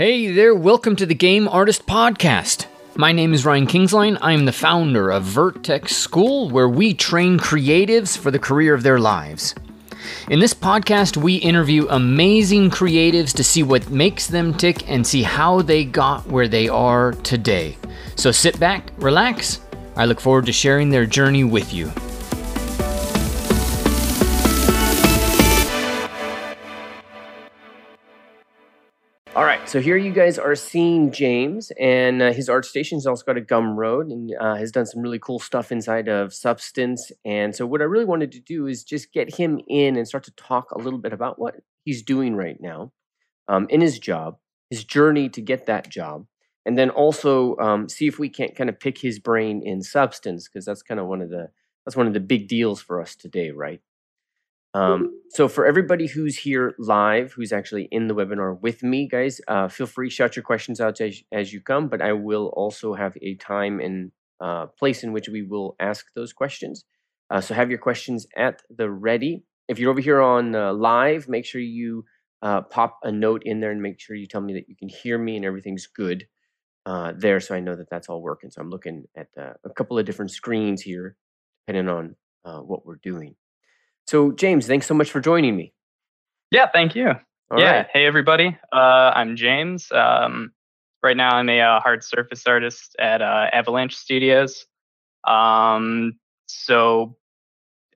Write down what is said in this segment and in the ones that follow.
Hey there, welcome to the Game Artist Podcast. My name is Ryan Kingslien. I am the founder of Vertex School, where we train creatives for the career of their lives. In this podcast, we interview amazing creatives to see what makes them tick and see how they got where they are today. So sit back, relax. I look forward to sharing their journey with you. So here you guys are seeing James, and uh, his ArtStation's also got a Gumroad, and uh, has done some really cool stuff inside of Substance. And so, what I really wanted to do is just get him in and start to talk a little bit about what he's doing right now um, in his job, his journey to get that job, and then also um, see if we can't kind of pick his brain in Substance because that's kind of one of the that's one of the big deals for us today, right? Um, so for everybody who's here live, who's actually in the webinar with me, guys, uh, feel free shout your questions out as, as you come. But I will also have a time and uh, place in which we will ask those questions. Uh, so have your questions at the ready. If you're over here on uh, live, make sure you uh, pop a note in there and make sure you tell me that you can hear me and everything's good uh, there, so I know that that's all working. So I'm looking at a couple of different screens here, depending on what we're doing. So, James, thanks so much for joining me. Yeah, thank you. All yeah, right. hey everybody. Uh, I'm James. Um, right now, I'm a uh, hard surface artist at uh, Avalanche Studios. Um, so,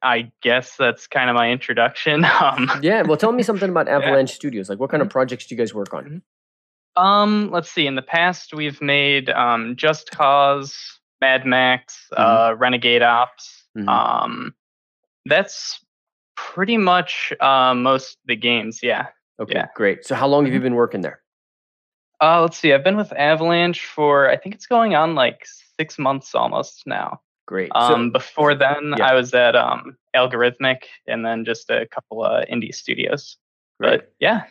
I guess that's kind of my introduction. Um, yeah, well, tell me something about Avalanche yeah. Studios. Like, what kind of mm-hmm. projects do you guys work on? Mm-hmm. Um, let's see. In the past, we've made um, Just Cause, Mad Max, mm-hmm. uh, Renegade Ops. Mm-hmm. Um, that's Pretty much uh, most the games, yeah. Okay, yeah. great. So how long have you mm-hmm. been working there? Uh, let's see. I've been with Avalanche for I think it's going on like six months almost now. Great. Um, so, before then, yeah. I was at um, Allegorithmic, and then just a couple of indie studios. Great. But yeah.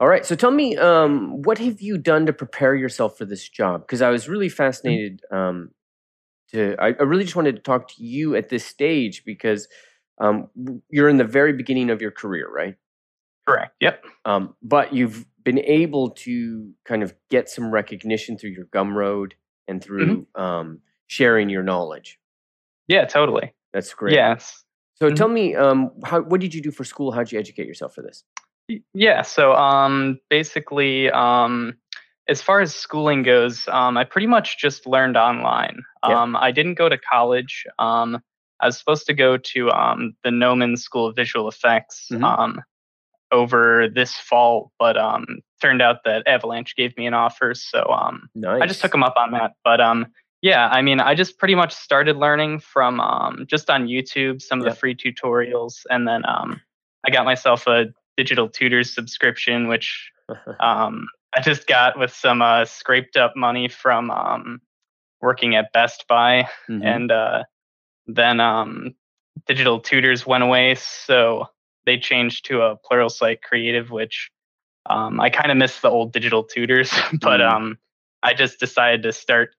All right. So tell me, um, what have you done to prepare yourself for this job? Because I was really mm-hmm. fascinated. Um, to I, I really just wanted to talk to you at this stage because um, you're in the very beginning of your career, right? Correct. Yep. Um, but you've been able to kind of get some recognition through your Gumroad and through mm-hmm. um, sharing your knowledge. Yeah, totally. That's great. Yes. So mm-hmm. tell me, um, how, what did you do for school? How did you educate yourself for this? Yeah. So um, basically, um, as far as schooling goes, um, I pretty much just learned online. Yeah. Um, I didn't go to college. Um, I was supposed to go to um, the Gnomon School of Visual Effects mm-hmm. um, over this fall, but um, turned out that Avalanche gave me an offer, so um, nice. I just took them up on that. But um, yeah, I mean, I just pretty much started learning from um, just on YouTube, some of the free tutorials, and then I got myself a digital tutors subscription, which I just got with some uh, scraped up money from working at Best Buy, mm-hmm. and uh, then um, digital tutors went away, so they changed to a plural Pluralsight Creative, which um, I kind of miss the old digital tutors, but mm. um, I just decided to start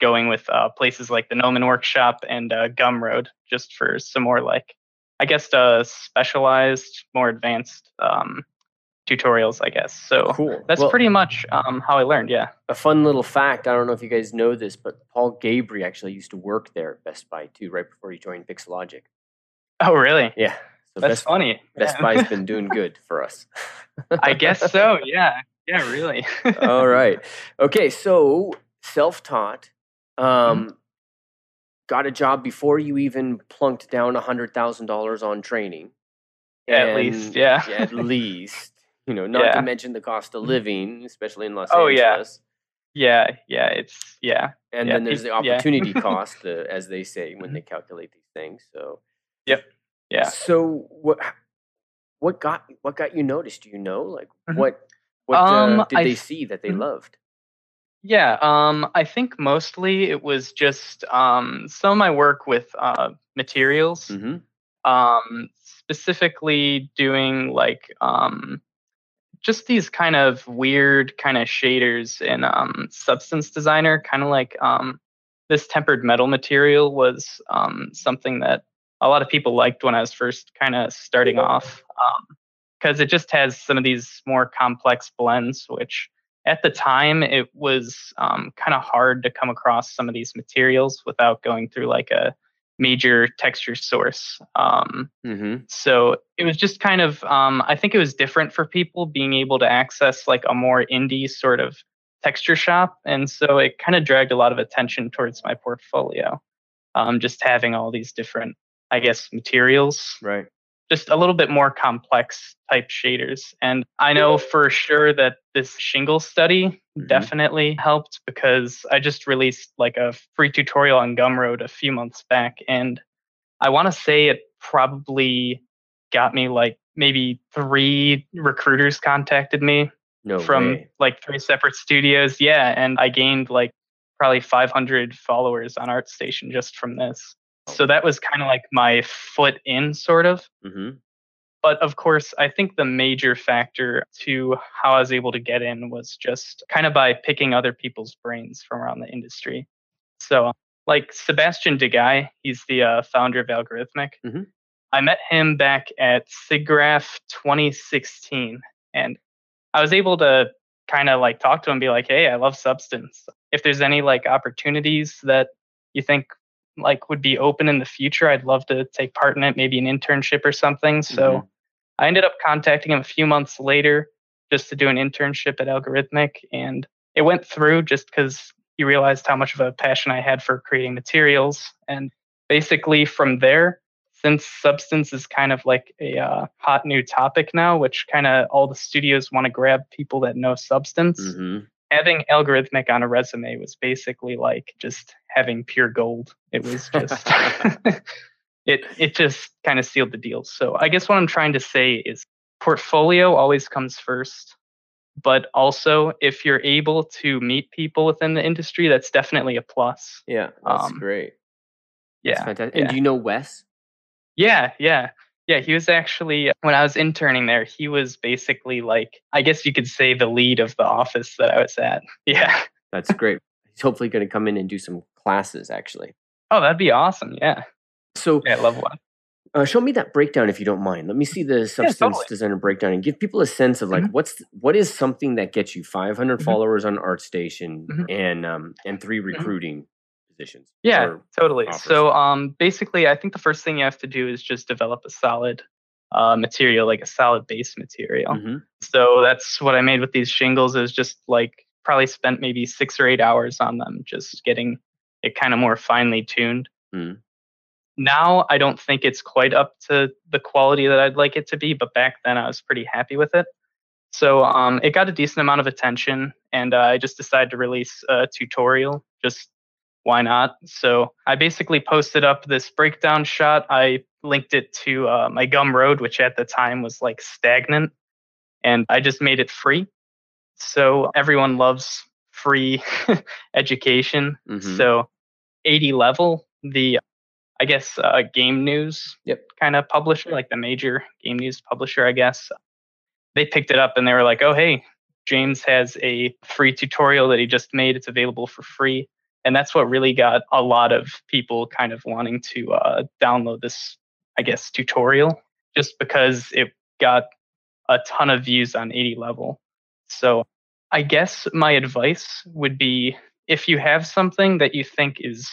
going with uh, places like the Gnomon Workshop and uh, Gumroad just for some more like, I guess, uh, specialized, more advanced um, tutorials, I guess. So cool. that's well, pretty much um, how I learned. Yeah. A fun little fact. I don't know if you guys know this, but Paul Gaboury actually used to work there at Best Buy too, right before he joined Pixologic. Oh, really? Yeah. So that's Best, funny. Best Buy's been doing good for us. I guess so. Yeah. Yeah. Really. All right. Okay. So self-taught. Um, mm-hmm. Got a job before you even plunked down a hundred thousand dollars on training. at least, yeah. at least you know, not yeah. to mention the cost of mm-hmm. living, especially in Los oh, Angeles. Yeah. yeah, yeah, it's yeah. And yeah. then there's the opportunity cost, uh, as they say when they mm-hmm. calculate these things. So, yep, yeah. So what what got what got you noticed? Do you know, like mm-hmm. what what uh, um, uh, did I, they see that they mm-hmm. loved? Yeah, um, I think mostly it was just um, some of my work with uh, materials, mm-hmm. um, specifically doing like um, just these kind of weird kind of shaders in um, Substance Designer, kind of like um, this tempered metal material was um, something that a lot of people liked when I was first kind of starting off, because um, it just has some of these more complex blends, which at the time, it was um, kind of hard to come across some of these materials without going through like a major texture source. Um, Mm-hmm. so it was just kind of, um, I think it was different for people being able to access like a more indie sort of texture shop. And so it kind of dragged a lot of attention towards my portfolio. Um, just having all these different, I guess, materials Right. Just a little bit more complex type shaders. And I know for sure that this shingle study Mhm. definitely helped because I just released like a free tutorial on Gumroad a few months back. And I want to say it probably got me like maybe three recruiters contacted me No from way. like three separate studios. Yeah. And I gained like probably 500 followers on ArtStation just from this. So that was kind of like my foot in, sort of. Mm-hmm. But of course, I think the major factor to how I was able to get in was just kind of by picking other people's brains from around the industry. So, like Sébastien Deguy, he's the uh, founder of Allegorithmic. Mhm. I met him back at SIGGRAPH 2016, and I was able to kind of like talk to him and be like, "Hey, I love Substance. If there's any like opportunities that you think like would be open in the future, I'd love to take part in it, maybe an internship or something." So Mhm. I ended up contacting him a few months later just to do an internship at Allegorithmic, and it went through just because he realized how much of a passion I had for creating materials. And basically, from there, since substance is kind of like a uh, hot new topic now, which kind of all the studios want to grab people that know substance, Mm-hmm. Having Allegorithmic on a resume was basically like just having pure gold. It was just it it just kind of sealed the deal. So I guess what I'm trying to say is portfolio always comes first, but also if you're able to meet people within the industry, that's definitely a plus. Yeah, that's Um, great. That's Yeah. fantastic. yeah. And do you know Wes? Yeah, yeah. Yeah, he was actually when I was interning there, he was basically like I guess you could say the lead of the office that I was at. Yeah. That's great. He's hopefully going to come in and do some classes, actually. Oh, that'd be awesome. Yeah. So, Yeah, level one. uh, show me that breakdown if you don't mind. Let me see the substance totally. designer breakdown and give people a sense of like Mhm. what's what is something that gets you 500 Mhm. followers on ArtStation Mhm. and um and 3 recruiting positions. Yeah, totally. offers. So, um, basically, I think the first thing you have to do is just develop a solid uh, material, like a solid base material. Mhm. So that's what I made with these shingles. Is just like probably spent maybe six or eight hours on them, just getting it kind of more finely tuned. Mhm. Now I don't think it's quite up to the quality that I'd like it to be, but back then I was pretty happy with it. So um, it got a decent amount of attention, and uh, I just decided to release a tutorial. Just why not? So I basically posted up this breakdown shot. I linked it to uh, my Gumroad, which at the time was like stagnant, and I just made it free. So everyone loves free education. Mhm. So 80 level, the I guess uh, game news Yep. kind of publisher, like the major game news publisher, I guess. They picked it up and they were like, "Oh, hey, James has a free tutorial that he just made. It's available for free." And that's what really got a lot of people kind of wanting to uh, download this, I guess, tutorial, just because it got a ton of views on 80 level. So I guess my advice would be if you have something that you think is,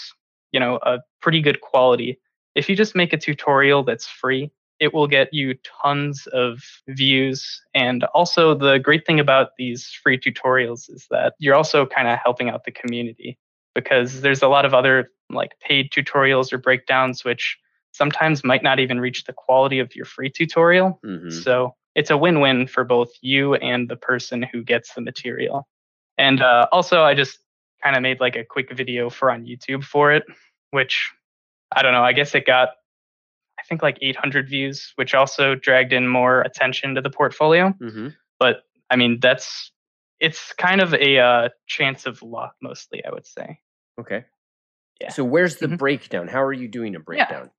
you know, a pretty good quality, if you just make a tutorial that's free, it will get you tons of views. And also, the great thing about these free tutorials is that you're also kind of helping out the community because there's a lot of other like paid tutorials or breakdowns which sometimes might not even reach the quality of your free tutorial. Mhm. So it's a win win for both you and the person who gets the material. And uh, also, I just kind of made like a quick video for on YouTube for it, which I don't know, I guess it got, I think like 800 views, which also dragged in more attention to the portfolio. Mhm. But I mean, that's, it's kind of a uh, chance of luck mostly, I would say. Okay. Yeah. So where's the Mhm. breakdown? How are you doing a breakdown?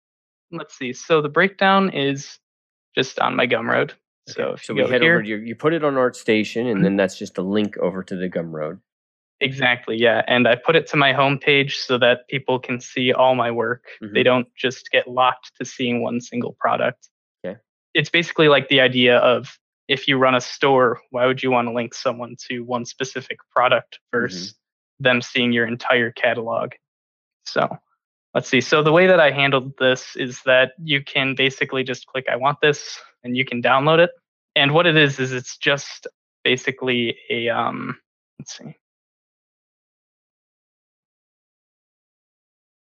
Yeah. Let's see. So the breakdown is just on my Gumroad. So Okay, if so you we head here, over to your, you put it on ArtStation, and Mhm. then that's just a link over to the Gumroad. Exactly, yeah. And I put it to my homepage so that people can see all my work. They Mhm. don't just get locked to seeing one single product. Okay. It's basically like the idea of if you run a store, why would you want to link someone to one specific product versus mm-hmm. them seeing your entire catalog? So let's see. So the way that I handled this is that you can basically just click, I want this, and you can download it. And what it is, is it's just basically a, um, let's see.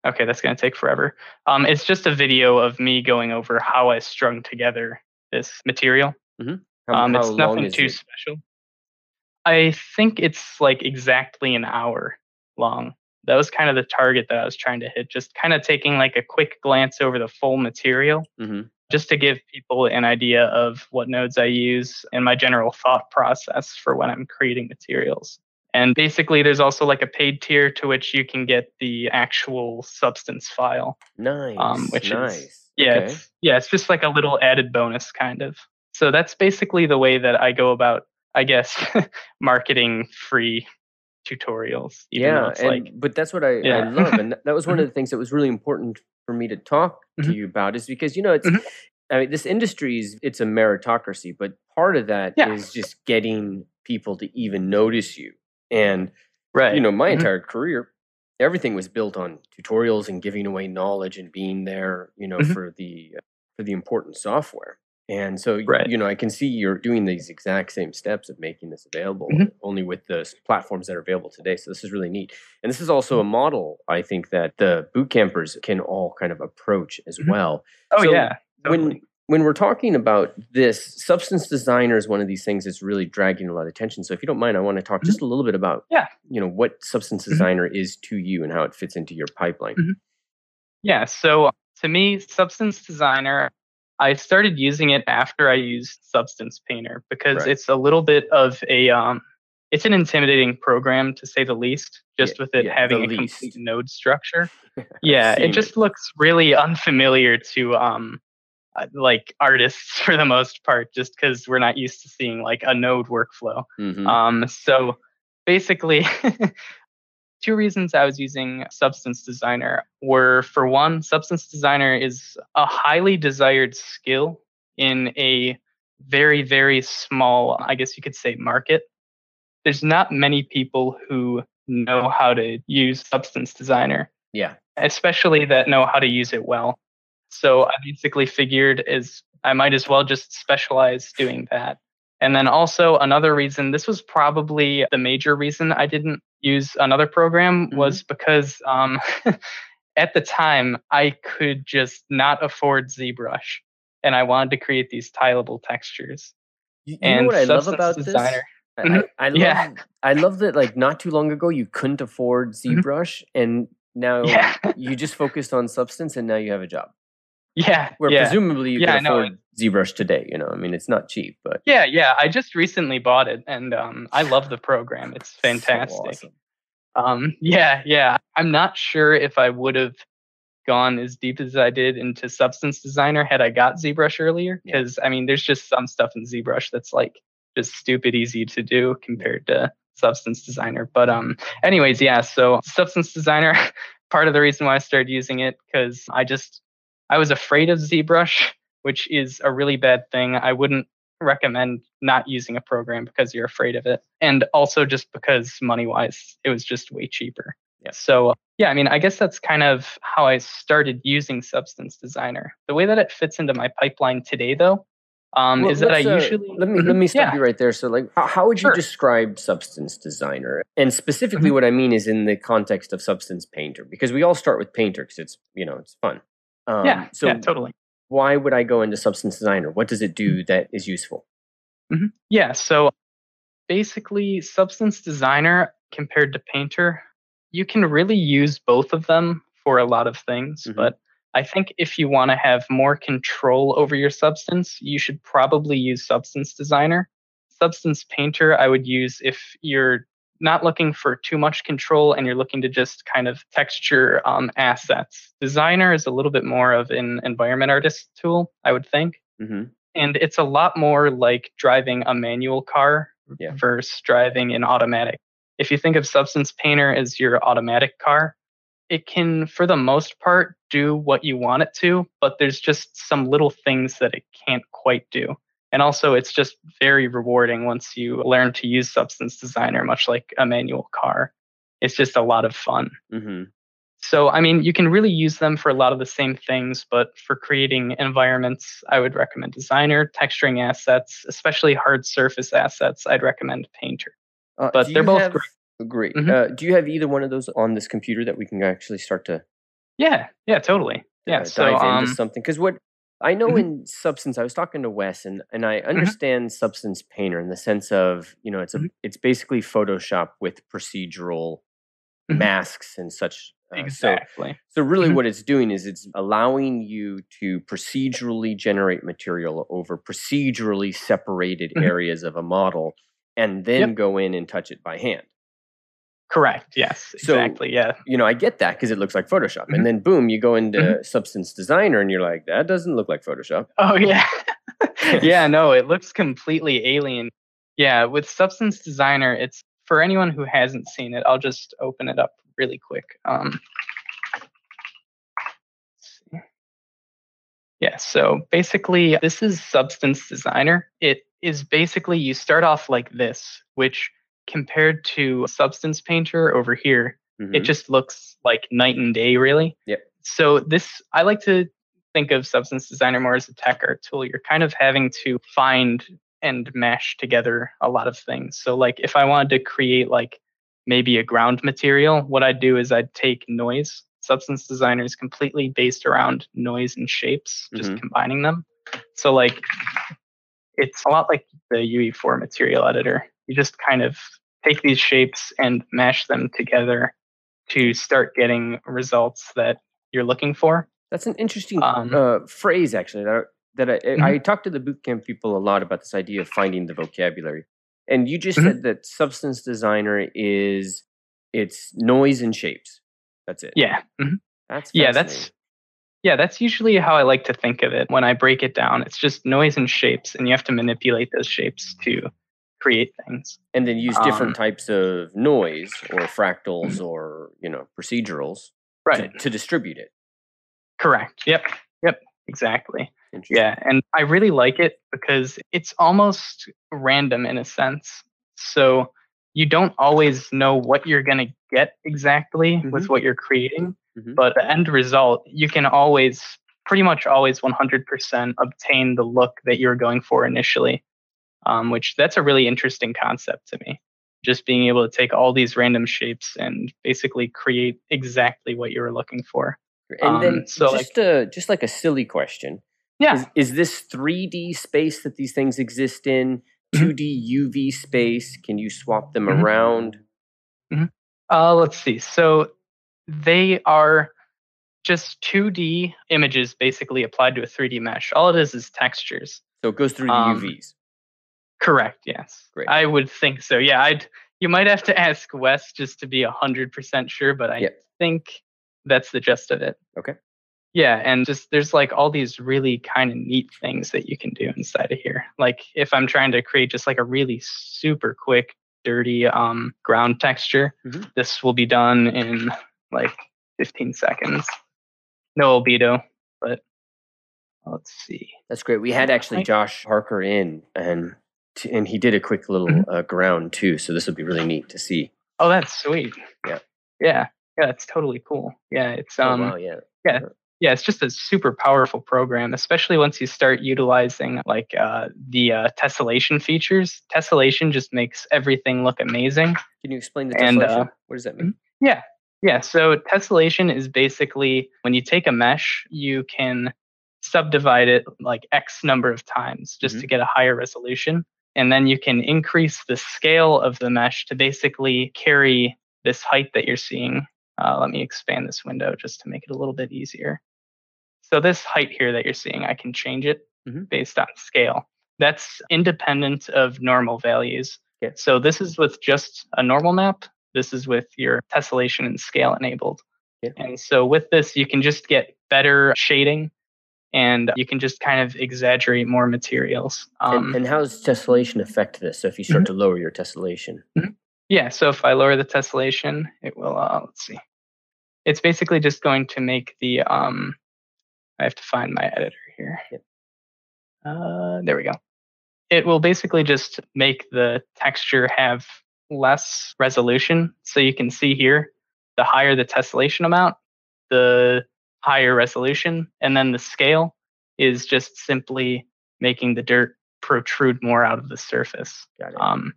Okay, that's going to take forever. Um, it's just a video of me going over how I strung together this material. Mm-hmm. How, um, how it's nothing too it? special. I think it's like exactly an hour long. That was kind of the target that I was trying to hit. Just kind of taking like a quick glance over the full material, mm-hmm. just to give people an idea of what nodes I use and my general thought process for when I'm creating materials. And basically, there's also like a paid tier to which you can get the actual substance file. Nice. Um, which nice. is yeah, okay. it's, yeah, it's just like a little added bonus kind of. So that's basically the way that I go about, I guess, marketing free tutorials. yeah, and, like, but that's what I, yeah. I love, and that was one Mm-hmm. of the things that was really important for me to talk to Mhm. you about, is because you know it's. Mhm. I mean, this industry is it's a meritocracy, but part of that is Yeah. just getting people to even notice you. And right. you know, my Mhm. entire career, everything was built on tutorials and giving away knowledge and being there, you know, Mhm. for the for the important software. And so, Right. you know, I can see you're doing these exact same steps of making this available, Mhm. only with the platforms that are available today. So this is really neat. And this is also a model I think that the boot campers can all kind of approach as Mhm. well. oh so yeah. When totally. when we're talking about this, substance designer is one of these things that's really dragging a lot of attention. So if you don't mind, I want to talk Mhm. just a little bit about Yeah. you know what substance Mhm. designer is to you and how it fits into your pipeline. Mhm. Yeah. So to me, Substance Designer, I started using it after I used Substance Painter because Right. it's a little bit of a um, it's an intimidating program to say the least. Just Yeah, with it yeah, having a least. complete node structure. Yeah, it just looks really unfamiliar to um, uh, like artists for the most part, just because we're not used to seeing like a node workflow. Mhm. Um, so basically, two reasons I was using Substance Designer were for one, Substance Designer is a highly desired skill in a very, very small, I guess you could say, market. There's not many people who know how to use Substance Designer, yeah. especially that know how to use it well. So I basically figured is I might as well just specialize doing that. And then also another reason, this was probably the major reason I didn't use another program Mhm. was because um, at the time I could just not afford ZBrush, and I wanted to create these tileable textures. You, you and know what I love about Designer, this? I, Mhm. I, I love Yeah. I love that like not too long ago you couldn't afford Mhm. ZBrush and now Yeah. you just focused on substance and now you have a job. yeah, Where yeah. presumably you Yeah, know. afford ZBrush today, you know. I mean it's not cheap, but Yeah, yeah. I just recently bought it, and um, I love the program. It's so fantastic. awesome. Um, yeah, yeah. I'm not sure if I would have gone as deep as I did into Substance Designer had I got ZBrush earlier. Yeah. Because I mean, there's just some stuff in ZBrush that's like just stupid easy to do compared to Substance Designer. But um, anyways, yeah. So Substance Designer, part of the reason why I started using it because I just I was afraid of ZBrush, which is a really bad thing. I wouldn't recommend not using a program because you're afraid of it. And also just because money wise, it was just way cheaper. Yeah. So, yeah, I mean, I guess that's kind of how I started using Substance Designer. The way that it fits into my pipeline today, though, um, Well, is that I uh, usually. let me let Mhm. me stop Yeah. you right there. So, like, how, how would you Sure. describe substance designer? And specifically, Mhm. what I mean is in the context of substance painter, because we all start with painter because it's you know it's fun. Um, yeah, So, yeah, totally. Why would I go into substance designer? What does it do that is useful? Yeah, so basically, Substance Designer compared to Painter, you can really use both of them for a lot of things. Mhm. But I think if you want to have more control over your substance, you should probably use Substance Designer. Substance Painter, I would use if you're not looking for too much control and you're looking to just kind of texture um, assets. Designer is a little bit more of an environment artist tool, I would think hmm and it's a lot more like driving a manual car Yeah. versus driving an automatic. If you think of Substance Painter as your automatic car, it can, for the most part, do what you want it to, but there's just some little things that it can't quite do. And also, it's just very rewarding once you learn to use Substance Designer, much like a manual car. It's just a lot of fun. Mm-hmm. So, I mean, you can really use them for a lot of the same things, but for creating environments, I would recommend Designer, texturing assets, especially hard surface assets. I'd recommend Painter. Uh, But they're both have- great. Great. Mhm. Uh, do you have either one of those on this computer that we can actually start to Yeah, yeah, totally. Yeah. uh, so, dive um, into something? Because what I know Mhm. in Substance, I was talking to Wes, and and Mm-hmm. I understand Substance Painter in the sense of you know it's a Mhm. it's basically Photoshop with procedural Mhm. masks and such. uh, so exactly. So really, Mhm. what it's doing is it's allowing you to procedurally generate material over procedurally separated areas of a model, and then Yep. go in and touch it by hand. Correct. Yes. So- Exactly. Yeah. You know, I get that because it looks like Photoshop, Mhm. and then boom, you go into Mhm. Substance Designer, and you're like, that doesn't look like Photoshop. Oh yeah. yeah, no, it looks completely alien. Yeah, with Substance Designer, it's for anyone who hasn't seen it, I'll just open it up really quick. Um. Yeah, so basically this is Substance Designer. It is basically you start off like this, which compared to Substance Painter over here, it Mhm. just looks like night and day really Yep. so this i like to think of substance designer more as a tech art tool you're kind of having to find and mash together a lot of things so like if i wanted to create like maybe a ground material what i'd do is i'd take noise substance designer is completely based around noise and shapes just Mhm. combining them so like it's a lot like the ue4 material editor you just kind of take these shapes and mash them together to start getting results that you're looking for. That's an interesting Um, uh, phrase, actually. That, I- that I, Mhm. I talk to the bootcamp people a lot about this idea of finding the vocabulary. And you just Mhm. said that Substance Designer is it's noise and shapes. That's it. Yeah. mhm. That's Yeah, that's yeah, that's usually how I like to think of it when I break it down. It's just noise and shapes and you have to manipulate those shapes to create things. and then use different um, types of noise or fractals or you know procedurals Right. to, to distribute it. Correct. Yep. Yep. Exactly. Yeah, and I really like it because it's almost random in a sense. So you don't always know what you're going to get exactly with what you're creating, Mhm. but the end result, you can always, pretty much always 100% obtain the look that you're going for initially, um, which that's a really interesting concept to me. Just being able to take all these random shapes and basically create exactly what you were looking for. And then Um, so, just uh, just like a silly question. Yeah. Is, is this 3D space that these things exist in? Mhm. 2D UV space? Can you swap them Mhm. around? Uh, let's see. So they are just 2D images basically applied to a 3D mesh. All it is is textures. So it goes through the Um, UVs. Correct. Yes. Great. I would think so. Yeah. I'd. You might have to ask Wes just to be hundred percent sure, but I Yep. think that's the gist of it. Okay. Yeah, and just there's like all these really kind of neat things that you can do inside of here. Like if I'm trying to create just like a really super quick, dirty um, ground texture, Mhm. this will be done in like 15 seconds. No albedo, but let's see. That's great. We had actually Josh Parker in, and t- and he did a quick little Mhm. uh, ground too. So this would be really neat to see. Oh, that's sweet. Yeah. Yeah. Yeah, it's totally cool. Yeah, it's Oh, um wow, yeah. yeah, it's just a super powerful program, especially once you start utilizing like uh, the uh, tessellation features. Tessellation just makes everything look amazing. Can you explain the And, tessellation? uh, what does that mean? Yeah. Yeah. So tessellation is basically when you take a mesh, you can subdivide it like X number of times just to get a higher resolution. And then you can increase the scale of the mesh to basically carry this height that you're seeing. Uh, let me expand this window just to make it a little bit easier. So this height here that you're seeing, I can change it Mhm. based on scale. That's independent of normal values. Yeah. So this is with just a normal map. This is with your tessellation and scale enabled. Yeah. And so with this, you can just get better shading and you can just kind of exaggerate more materials. Um, and, and how does tessellation affect this? So if you start to lower your tessellation, yeah, so if I lower the tessellation, it will, uh, let's see. It's basically just going to make the, um, I have to find my editor here. Yep. Uh, there we go. it will basically just make the texture have less resolution. So you can see here, the higher the tessellation amount, the higher resolution. And then the scale is just simply making the dirt protrude more out of the surface. Got it. Um,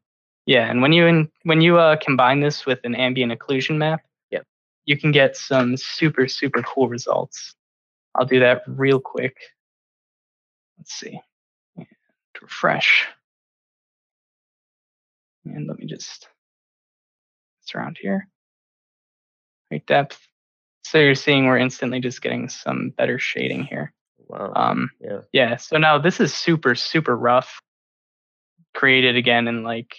yeah, and when you in, when you uh, combine this with an ambient occlusion map, Yep. you can get some super super cool results. I'll do that real quick. Let's see. And refresh. And let me just it's around here. Height depth. So you're seeing we're instantly just getting some better shading here. Wow. Um, yeah. yeah. So now this is super, super rough. Created again in like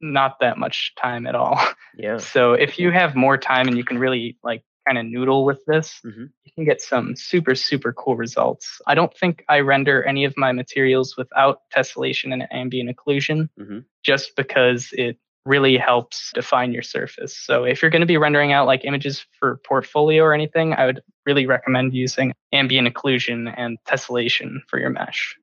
not that much time at all. Yeah. So if you have more time and you can really like kind of noodle with this, Mhm. you can get some super, super cool results. I don't think I render any of my materials without tessellation and ambient occlusion Mhm. just because it really helps define your surface. So if you're going to be rendering out like images for portfolio or anything, I would really recommend using ambient occlusion and tessellation for your mesh.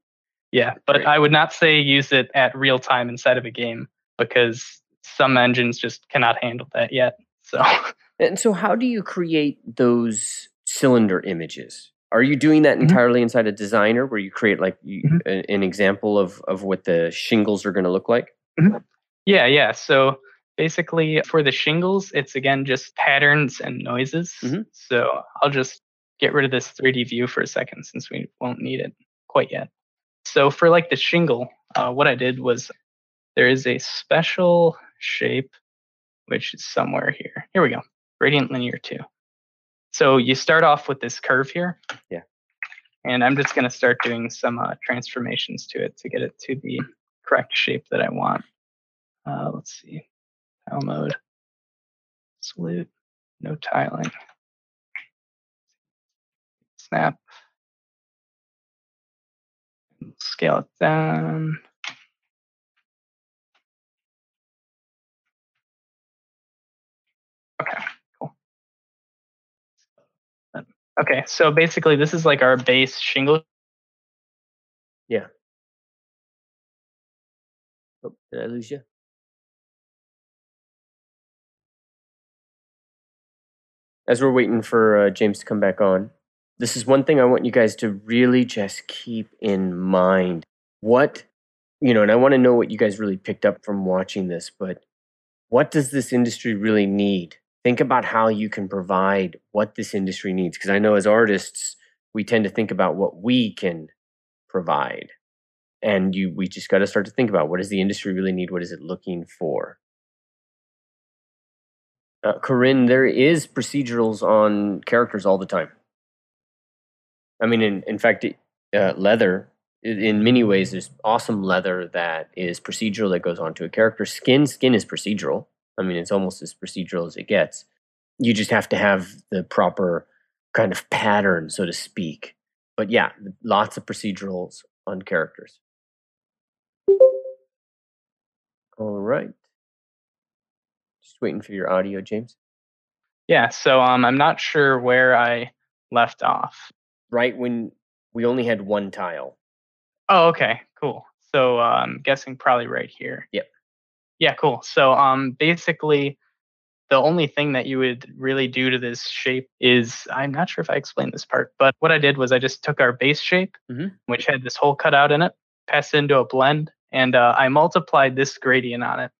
Yeah, but Great. I would not say use it at real time inside of a game because some engines just cannot handle that yet. So And so, how do you create those cylinder images? Are you doing that Mhm. entirely inside a designer, where you create like you, Mhm. an example of of what the shingles are going to look like? Yeah, yeah. So basically, for the shingles, it's again just patterns and noises. Mhm. So I'll just get rid of this 3D view for a second since we won't need it quite yet. So for like the shingle, uh, what I did was there is a special shape, which is somewhere here. Here we go, gradient linear 2. So you start off with this curve here. Yeah. And I'm just going to start doing some uh, transformations to it to get it to the correct shape that I want. Uh, let's see. Tile mode. Salute. No tiling. Snap. Scale it down. Okay, cool. Okay, so basically this is like our base shingle. Oh, did I lose you? As we're waiting for uh, James to come back on, this is one thing I want you guys to really just keep in mind. What, you know, and I want to know what you guys really picked up from watching this, but what does this industry really need? Think about how you can provide what this industry needs. Because I know as artists, we tend to think about what we can provide. And you we just got to start to think about what does the industry really need? What is it looking for? Uh, Corinne, there is procedurals on characters all the time. I mean, in, in fact, it, uh, leather, in many ways, there's awesome leather that is procedural that goes onto a character. Skin, skin is procedural. I mean, it's almost as procedural as it gets. You just have to have the proper kind of pattern, so to speak. But yeah, lots of procedurals on characters. All right. Just waiting for your audio, James. Yeah, so um, I'm not sure where I left off. Right when we only had one tile. Oh, okay, cool. So uh, I'm guessing probably right here. Yep. Yeah, cool. So um, basically, the only thing that you would really do to this shape is I'm not sure if I explained this part, but what I did was I just took our base shape, Mhm. which had this hole cut out in it, passed it into a blend, and uh, I multiplied this gradient on it.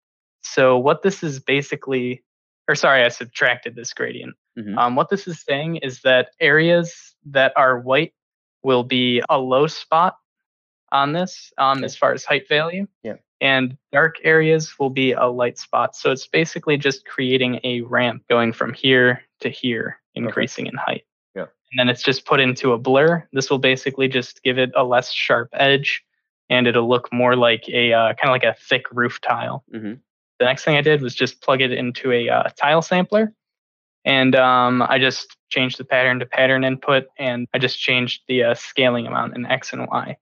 So what this is basically, or sorry, I subtracted this gradient. Mhm. Um, what this is saying is that areas that are white will be a low spot on this um, Okay. as far as height value. Yeah. And dark areas will be a light spot. So it's basically just creating a ramp going from here to here, increasing in height. Yeah. And then it's just put into a blur. This will basically just give it a less sharp edge and it'll look more like a uh, kind of like a thick roof tile. Mhm. The next thing I did was just plug it into a uh, tile sampler and um, I just changed the pattern to pattern input, and I just changed the uh, scaling amount in X and Y.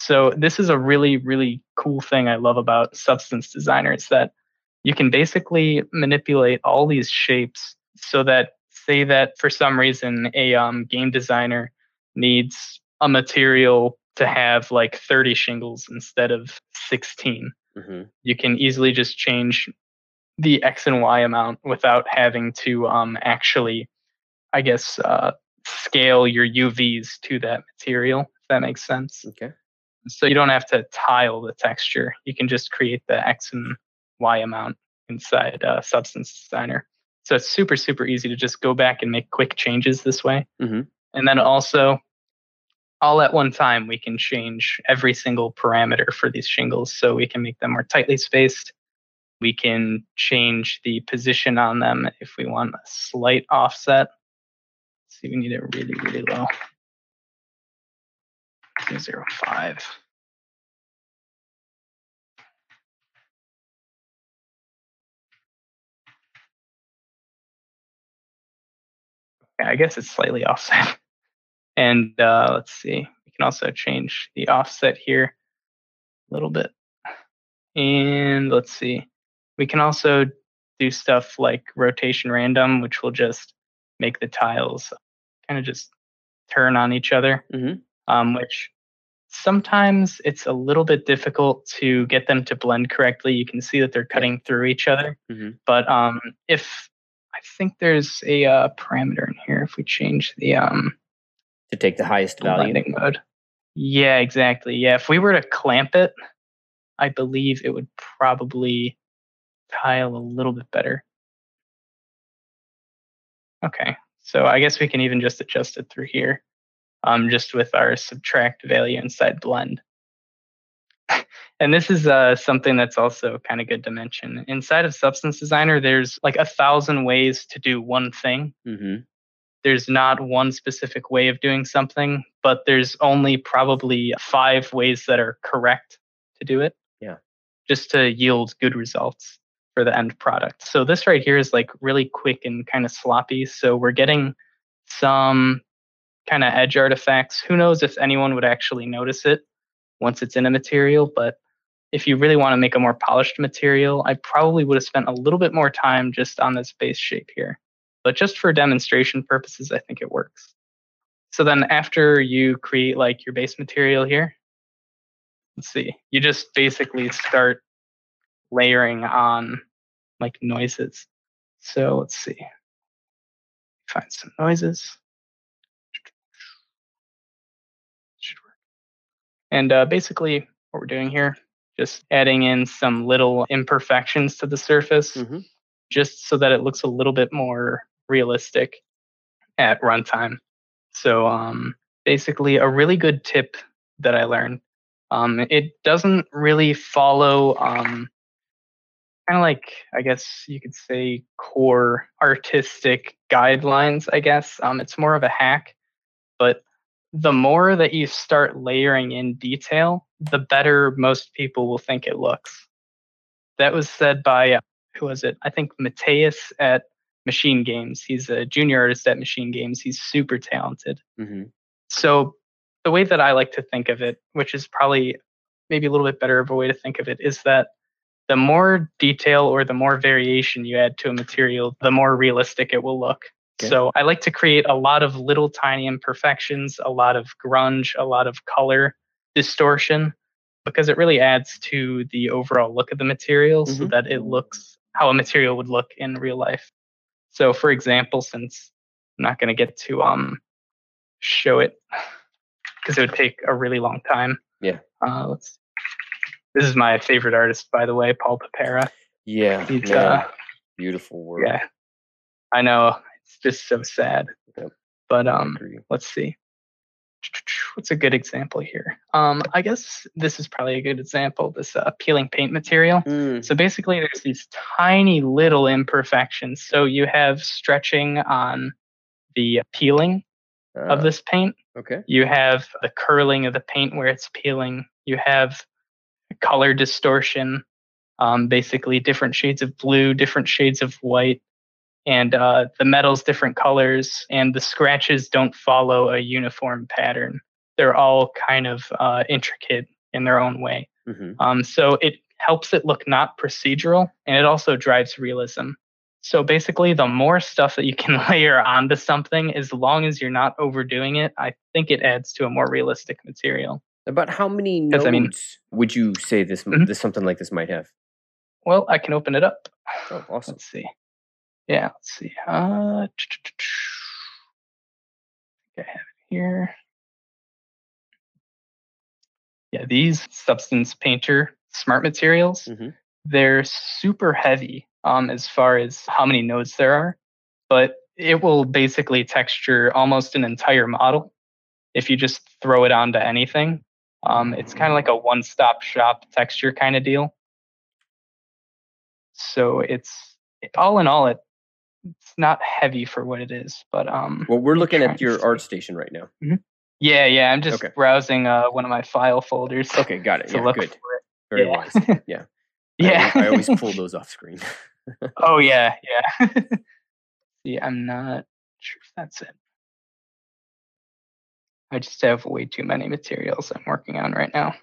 So this is a really, really cool thing I love about Substance Designer. It's that you can basically manipulate all these shapes so that, say that for some reason a um, game designer needs a material to have like 30 shingles instead of 16. Mm-hmm. You can easily just change the X and Y amount without having to um, actually, I guess, uh, scale your UVs to that material, if that makes sense. Okay. So you don't have to tile the texture. You can just create the X and Y amount inside uh, Substance Designer. So it's super, super easy to just go back and make quick changes this way. Mm-hmm. And then also, all at one time, we can change every single parameter for these shingles. So we can make them more tightly spaced. We can change the position on them if we want a slight offset. Let's see, we need it really, really low. 0.05. I guess it's slightly offset. And uh, let's see, we can also change the offset here a little bit. And let's see, we can also do stuff like rotation random, which will just make the tiles kind of just turn on each other, mm-hmm. um, which sometimes it's a little bit difficult to get them to blend correctly. You can see that they're cutting through each other. Mm-hmm. But um, if I think there's a uh, parameter in here, if we change the um, to take the highest value mode. Yeah, exactly. Yeah, if we were to clamp it, I believe it would probably tile a little bit better. Okay, so I guess we can even just adjust it through here, um, just with our subtract value inside blend. and this is uh, something that's also kind of good to mention. Inside of Substance Designer, there's like a thousand ways to do one thing. Mm-hmm there's not one specific way of doing something, but there's only probably five ways that are correct to do it. Yeah. Just to yield good results for the end product. So this right here is like really quick and kind of sloppy. So we're getting some kind of edge artifacts. Who knows if anyone would actually notice it once it's in a material, but if you really want to make a more polished material, I probably would have spent a little bit more time just on this base shape here. But just for demonstration purposes, I think it works. So then after you create like your base material here, let's see, you just basically start layering on like noises. So let's see, find some noises. Should work. And uh, basically what we're doing here, just adding in some little imperfections to the surface, mm-hmm. just so that it looks a little bit more realistic at runtime. So um, basically, a really good tip that I learned. Um, it doesn't really follow um, kind of like I guess you could say core artistic guidelines. I guess um, it's more of a hack, but the more that you start layering in detail, the better most people will think it looks. That was said by uh, who was it? I think Mateus at Machine Games. He's a junior artist at Machine Games. He's super talented. Mm-hmm. So the way that I like to think of it, which is probably maybe a little bit better of a way to think of it, is that the more detail or the more variation you add to a material, the more realistic it will look. Okay. So I like to create a lot of little tiny imperfections, a lot of grunge, a lot of color distortion, because it really adds to the overall look of the material mm-hmm. so that it looks how a material would look in real life. So for example, since I'm not going to get to um, show it because it would take a really long time. Yeah. Uh, let's. This is my favorite artist, by the way, Paul Papera. Yeah. He's, uh, beautiful work. Yeah. I know. It's just so sad. Yep. But um, let's see what's a good example here? Um, I guess this is probably a good example. This uh, peeling paint material. Mm. So basically, there's these tiny little imperfections. So you have stretching on the peeling uh, of ah, this paint. Okay. You have the curling of the paint where it's peeling. You have color distortion. Um, basically, different shades of blue, different shades of white, and uh, the metal's different colors, and the scratches don't follow a uniform pattern. They're all kind of uh, intricate in their own way. Mm-hmm. Um, so it helps it look not procedural, and it also drives realism. So basically, the more stuff that you can layer onto something, as long as you're not overdoing it, I think it adds to a more realistic material. About how many nodes I mean, would you say this, mm-hmm. this something like this might have? Well, I can open it up. Oh, awesome. Let's see. Yeah, let's see. Uh, I have it here. Yeah, these Substance Painter smart materials, mm-hmm. they're super heavy um, as far as how many nodes there are, but it will basically texture almost an entire model if you just throw it onto anything. Um, it's kind of like a one-stop shop texture kind of deal. So it's all in all, it it's not heavy for what it is. But um, well, we're looking at your ArtStation right now. Mm-hmm. Yeah, yeah. I'm just okay. browsing uh, one of my file folders. Okay, got it. Yeah, good. Very yeah. wise. Yeah. yeah. I, I, always pull those off screen. oh yeah, yeah. See, I'm not sure if that's it. I just have way too many materials I'm working on right now.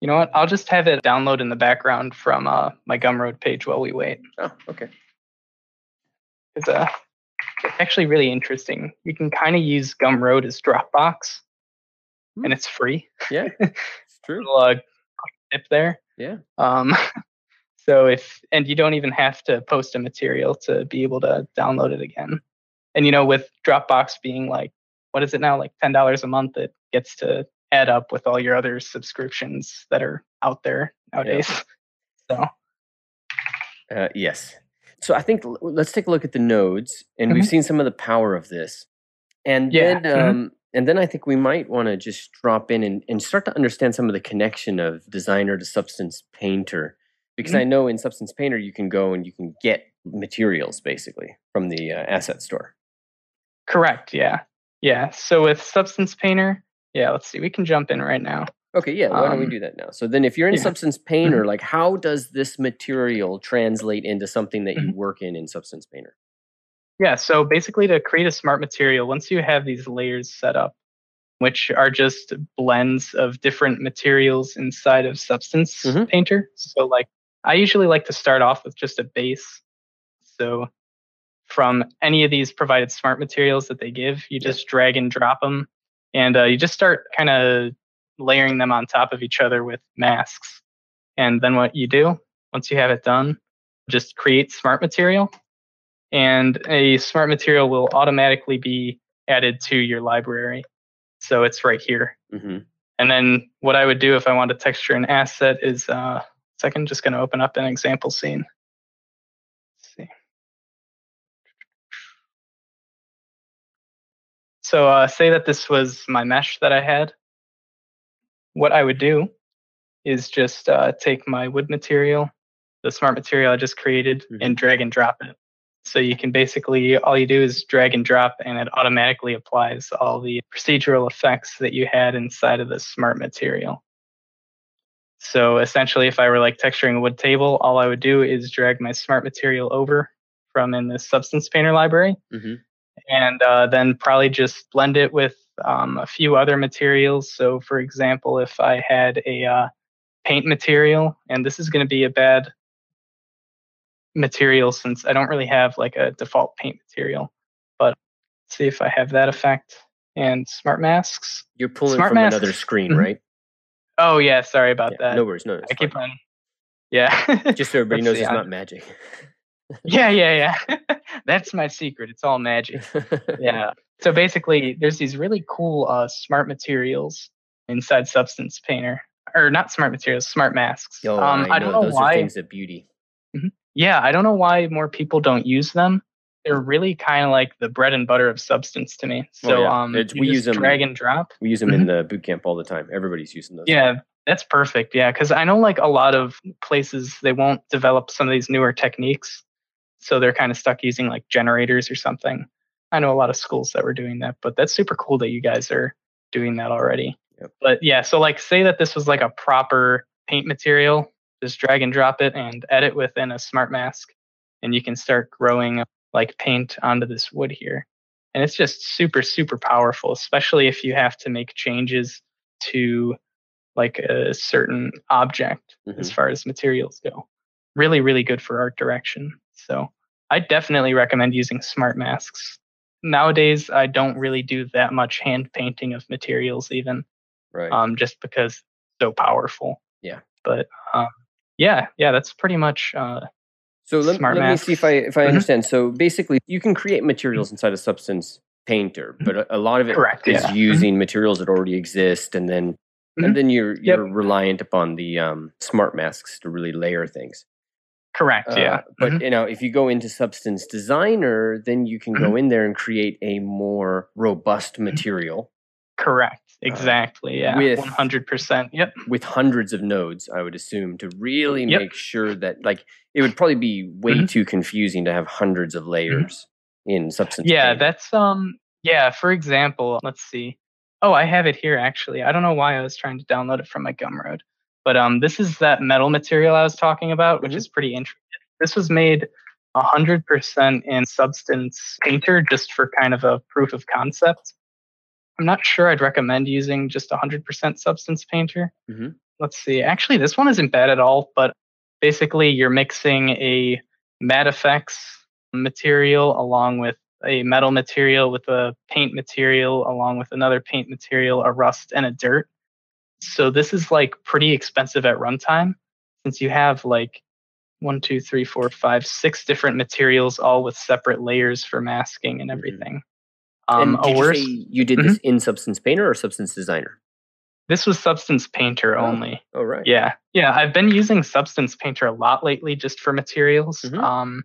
You know what? I'll just have it download in the background from uh, my Gumroad page while we wait. Oh, okay. It's, uh, actually really interesting. You can kind of use Gumroad as Dropbox, hmm. and it's free. Yeah, it's true. little, uh, tip there. Yeah. Um, so if and you don't even have to post a material to be able to download it again. And you know, with Dropbox being like, what is it now, like ten dollars a month, it gets to add up with all your other subscriptions that are out there nowadays. Yeah. So, uh, yes. So I think let's take a look at the nodes, and mm-hmm. we've seen some of the power of this, and yeah. then mm-hmm. um, mm-hmm. and then I think we might want to just drop in and, and start to understand some of the connection of designer to substance painter, because mm-hmm. I know in Substance Painter you can go and you can get materials basically from the uh, asset store. Correct. Yeah. Yeah. So with Substance Painter, yeah, let's see. We can jump in right now. Okay, yeah, why don't we um, do that now? So then if you're in yeah. Substance Painter, mm-hmm. like how does this material translate into something that you mm-hmm. work in in Substance Painter? Yeah, so basically to create a smart material, once you have these layers set up, which are just blends of different materials inside of Substance mm-hmm. Painter. So like I usually like to start off with just a base. So from any of these provided smart materials that they give, you just drag and drop them and uh, you just start kind of layering them on top of each other with masks. And then what you do, once you have it done, just create smart material. And a smart material will automatically be added to your library. So it's right here. Mm-hmm. And then what I would do if I want to texture an asset is, uh, second, just going to open up an example scene. So uh, say that this was my mesh that I had. What I would do is just uh, take my wood material, the smart material I just created, mm-hmm. and drag and drop it. So you can basically, all you do is drag and drop, and it automatically applies all the procedural effects that you had inside of the smart material. So essentially, if I were like texturing a wood table, all I would do is drag my smart material over from in the substance painter library. Mm-hmm and uh, then probably just blend it with um, a few other materials. So, for example, if I had a uh, paint material, and this is going to be a bad material since I don't really have like a default paint material, but see if I have that effect and smart masks. You're pulling smart from masks. another screen, mm-hmm. right? Oh yeah, sorry about yeah, that. No worries, no. I keep on. Yeah. Just so everybody knows, see, it's I'm, not magic yeah, yeah, yeah. That's my secret. It's all magic. yeah. So basically, there's these really cool uh, smart materials inside Substance Painter, or not smart materials, smart masks. Oh, um, I, I, don't know, Those why. Are things of beauty. Mm-hmm. Yeah, I don't know why more people don't use them. They're really kind of like the bread and butter of Substance to me. So oh, yeah. um, we use them drag and drop. We use them mm-hmm. in the boot camp all the time. Everybody's using those. Yeah, that's perfect. Yeah, because I know like a lot of places they won't develop some of these newer techniques so they're kind of stuck using like generators or something. I know a lot of schools that were doing that, but that's super cool that you guys are doing that already. Yep. But yeah, so like say that this was like a proper paint material, just drag and drop it and edit within a smart mask, and you can start growing like paint onto this wood here. And it's just super, super powerful, especially if you have to make changes to like a certain object mm-hmm. as far as materials go. Really, really good for art direction. So I definitely recommend using smart masks. Nowadays, I don't really do that much hand painting of materials, even. Right. Um, just because so powerful. Yeah. But um, yeah, yeah, that's pretty much. Uh, so let, smart let me see if I if I Mhm. understand. So basically, you can create materials inside a Substance Painter, but a, a lot of it is Correct, yeah. Mhm. using materials that already exist, and then and then you're you're reliant upon the um, smart masks to really layer things. Correct. Uh, yeah. But Mhm. you know, if you go into Substance Designer, then you can go in there and create a more robust material correct. Exactly. Yeah. uh, with- One hundred percent. Yep. with hundreds of nodes. I would assume to really Yep. make sure that like it would probably be way Mhm. too confusing to have hundreds of layers in Substance. Yeah, Painter. that's um. Yeah. For example, let's see. Oh, I have it here actually. I don't know why I was trying to download it from my Gumroad, but um, this is that metal material I was talking about, which Mhm. is pretty intricate. This was made hundred percent in Substance Painter, just for kind of a proof of concept. I'm not sure I'd recommend using just 100% Substance Painter. Mhm. Let's see. Actually, this one isn't bad at all, but basically you're mixing a matte effects material along with a metal material with a paint material along with another paint material, a rust and a dirt. So this is like pretty expensive at runtime since you have like one, two, three, four, five, six different materials all with separate layers for masking and Mhm. everything. And Um, did a you worse, you did this in Substance Painter or Substance Designer? this was Substance Painter Oh. only. Oh right. Yeah, yeah. I've been using Substance Painter a lot lately, just for materials, Mhm. um,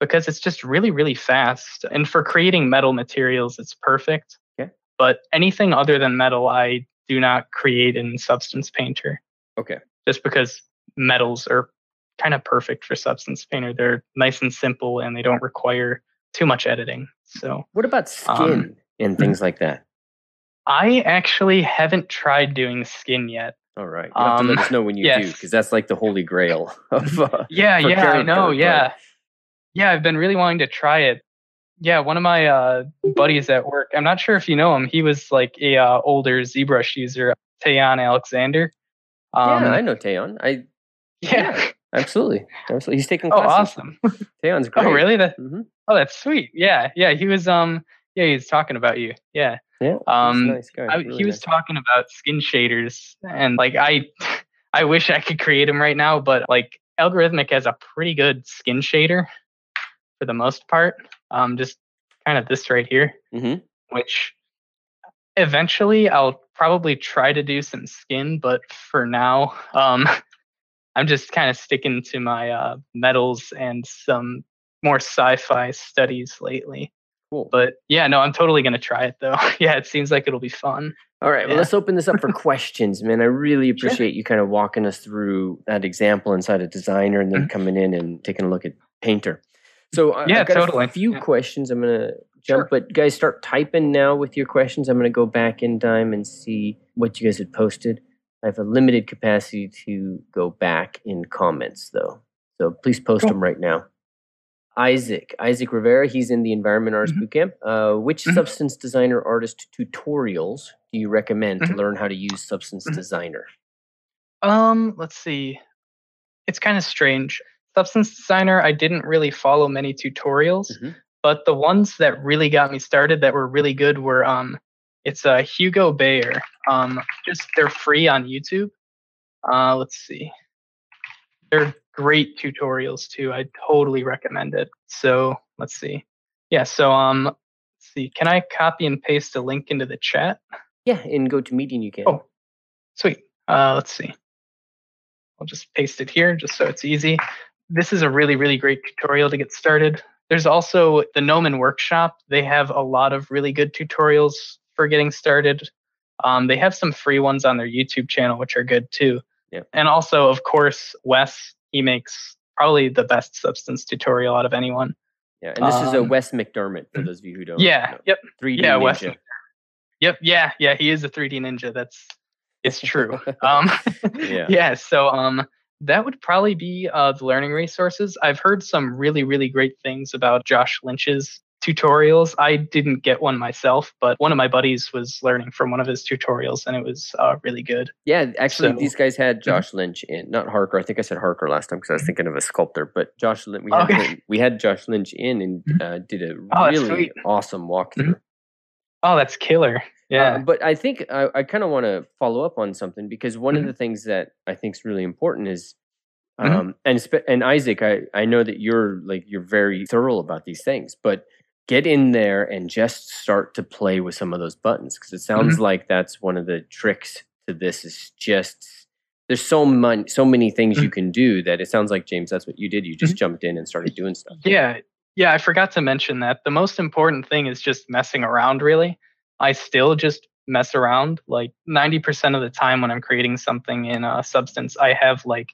because it's just really, really fast. And for creating metal materials, it's perfect. Okay. But anything other than metal, I do not create in Substance Painter, Okay. just because metals are kind of perfect for Substance Painter. They're nice and simple, and they don't require too much editing. So What about skin Um, and things like that? I actually haven't tried doing skin yet. All right. You have to let um, us know when you do, because that's like the holy grail of. Uh, Yeah, yeah, I know. Yeah, yeah, I've been really wanting to try it. Yeah, one of my uh, buddies at work. I'm not sure if you know him. He was like a uh, older ZBrush user, Tayan Alexander. Um, yeah, I know Taeon. I yeah. absolutely, absolutely. He's taking Classes. Oh, awesome. Taeon's great. Oh, really? That, hmm oh, that's sweet. Yeah, yeah. He was um. Yeah, he was talking about you. Yeah. Yeah. Um, nice guy. I, really he was nice. talking about skin shaders, and like I, I wish I could create them right now, but like Allegorithmic has a pretty good skin shader for the most part. Um, just kind of this right here, Mhm. which eventually I'll probably try to do some skin, but for now, um, I'm just kind of sticking to my uh, metals and some more sci-fi studies lately. Cool. But yeah, no, I'm totally gonna try it though. yeah, it seems like it'll be fun. All right, well, Yeah. let's open this up for questions, man. I really Sure. appreciate you kind of walking us through that example inside a Designer and then Mhm. coming in and taking a look at Painter. So I, Yeah, I've got totally. a few Yeah. questions. I'm gonna jump, Sure. but guys, start typing now with your questions. I'm gonna go back in time and see what you guys had posted. I have a limited capacity to go back in comments though, so please post Cool. them right now. Isaac, Isaac Rivera, he's in the Environment Arts Mhm. Bootcamp. Uh, which Mhm. Substance Designer artist tutorials do you recommend to Mhm. learn how to use Substance Mhm. Designer? Um, let's see. It's kind of strange. Substance Designer, I didn't really follow many tutorials, Mhm. but the ones that really got me started that were really good were um it's uh Hugo Beyer. Um just they're free on YouTube. Uh let's see. They're great tutorials too. I totally recommend it. So, let's see. Yeah, so um let's see. Can I copy and paste a link into the chat? Yeah, in GoToMeeting you can. Oh, sweet. Uh, let's see. I'll just paste it here just so it's easy. This is a really, really great tutorial to get started. There's also the Gnomon Workshop. They have a lot of really good tutorials for getting started. Um, they have some free ones on their YouTube channel, which are good too. Yeah. And also, of course, Wes, he makes probably the best substance tutorial out of anyone. Yeah, and this is a um, Wes McDermott for those of you who don't. Yeah, know. yep. 3D Yeah, Ninja. Wes Yep. Yeah. Yeah. He is a 3D ninja. That's it's true. Um, Yeah. yeah. So um, that would probably be uh, the learning resources. I've heard some really really great things about Josh Lynch's tutorials. I didn't get one myself, but one of my buddies was learning from one of his tutorials, and it was uh, really good. Yeah, actually, So- these guys had Mhm. Josh Lynch in, not Harker. I think I said Harker last time because I was thinking of a sculptor, but Josh Lynch. We had Okay. we had Josh Lynch in and Mhm. uh, did a Oh, really awesome walkthrough. Oh, that's killer. Yeah. Uh, but I think I, I kind of want to follow up on something because one mm-hmm. of the things that I think is really important is, mm-hmm. um, and and Isaac, I I know that you're like you're very thorough about these things, but get in there and just start to play with some of those buttons because it sounds mm-hmm. like that's one of the tricks to this is just there's so many so many things you mm-hmm. can do that it sounds like James that's what you did you just mm-hmm. jumped in and started doing stuff. Yeah. Yeah, I forgot to mention that. The most important thing is just messing around really. I still just mess around like 90% of the time when I'm creating something in a substance I have like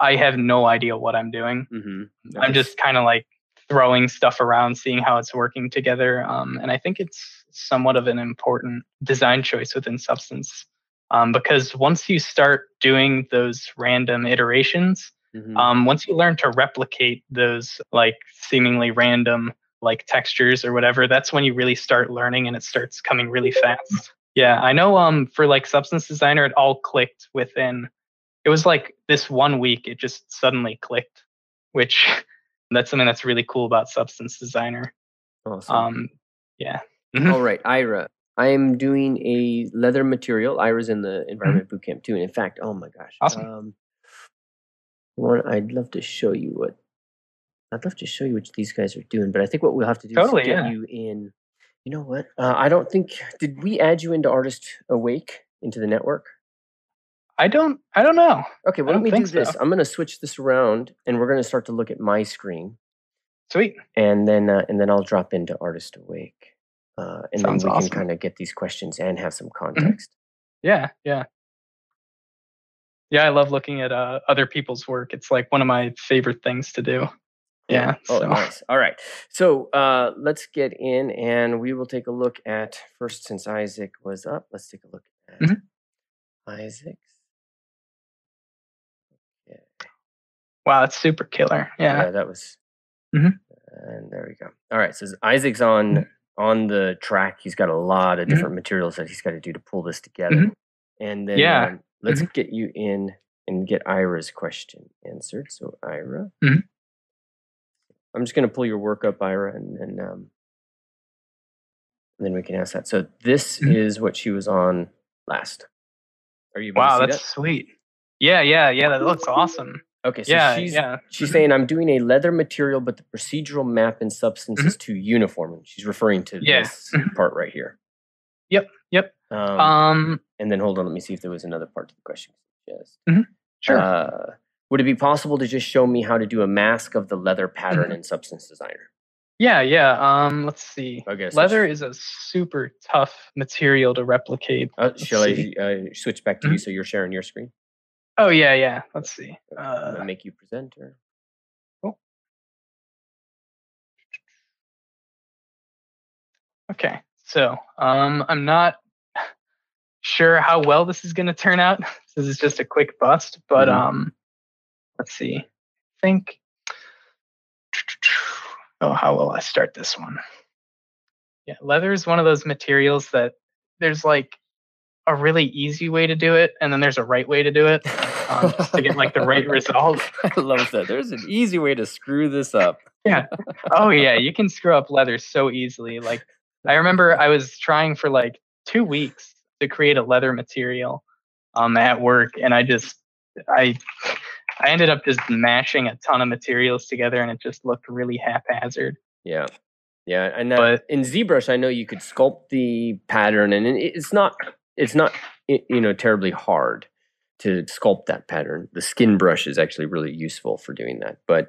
I have no idea what I'm doing. Mm-hmm. Nice. I'm just kind of like throwing stuff around, seeing how it's working together. Um, and I think it's somewhat of an important design choice within Substance um, because once you start doing those random iterations, mm-hmm. um, once you learn to replicate those like seemingly random like textures or whatever, that's when you really start learning and it starts coming really fast. Yeah, I know um for like Substance Designer, it all clicked within it was like this one week, it just suddenly clicked, which that's something that's really cool about Substance Designer. Awesome. Um, yeah. Mm-hmm. All right, Ira. I am doing a leather material. Ira's in the environment mm-hmm. bootcamp too. And in fact, oh my gosh. Awesome. Um, one, I'd love to show you what I'd love to show you what these guys are doing, but I think what we'll have to do totally, is get yeah. you in. You know what? Uh, I don't think did we add you into Artist Awake into the network? I don't. I don't know. Okay, well, let me do this. So. I'm going to switch this around, and we're going to start to look at my screen. Sweet. And then, uh, and then I'll drop into Artist Awake, uh, and Sounds then we awesome. can kind of get these questions and have some mm-hmm. context. Mm-hmm. Yeah, yeah, yeah. I love looking at uh, other people's work. It's like one of my favorite things to do. Yeah. Oh, so. nice. All right. So uh, let's get in, and we will take a look at first. Since Isaac was up, let's take a look at mm-hmm. Isaac. Wow, that's super killer. Yeah. Yeah, that was. Mm-hmm. And there we go. All right, so Isaac's on mm-hmm. on the track. He's got a lot of mm-hmm. different materials that he's got to do to pull this together. Mm-hmm. And then yeah. Um, let's mm-hmm. get you in and get Ira's question answered. So Ira, I'm just going to pull your work up, Ira, and then um, and then we can ask that. So this is what she was on last. Are you? Wow, that's that? sweet. Yeah, yeah, yeah. That looks awesome. Okay, so yeah, she's yeah. she's saying I'm doing a leather material, but the procedural map and substance mm-hmm. is too uniform. And she's referring to yeah. this mm-hmm. part right here. Yep, yep. Um, um, and then hold on, let me see if there was another part to the question. Yes. Mm-hmm. Sure. Uh, would it be possible to just show me how to do a mask of the leather pattern mm-hmm. in Substance Designer? Yeah, yeah. Um, let's see. Okay, leather is a super tough material to replicate. Uh, shall see. I uh, switch back to you mm-hmm. so you're sharing your screen? Oh yeah, yeah. Let's see. Uh, make you presenter. Cool. Okay, so um, I'm not sure how well this is going to turn out. this is just a quick bust, but mm-hmm. um, let's see. I think. Oh, how will I start this one? Yeah, leather is one of those materials that there's like a really easy way to do it, and then there's a right way to do it um, just to get like the right result. I love that. There's an easy way to screw this up. yeah. Oh yeah, you can screw up leather so easily. Like I remember I was trying for like two weeks to create a leather material um, at work, and I just I I ended up just mashing a ton of materials together, and it just looked really haphazard. Yeah. Yeah, and but, in ZBrush, I know you could sculpt the pattern, and it's not it's not you know terribly hard to sculpt that pattern. The skin brush is actually really useful for doing that. But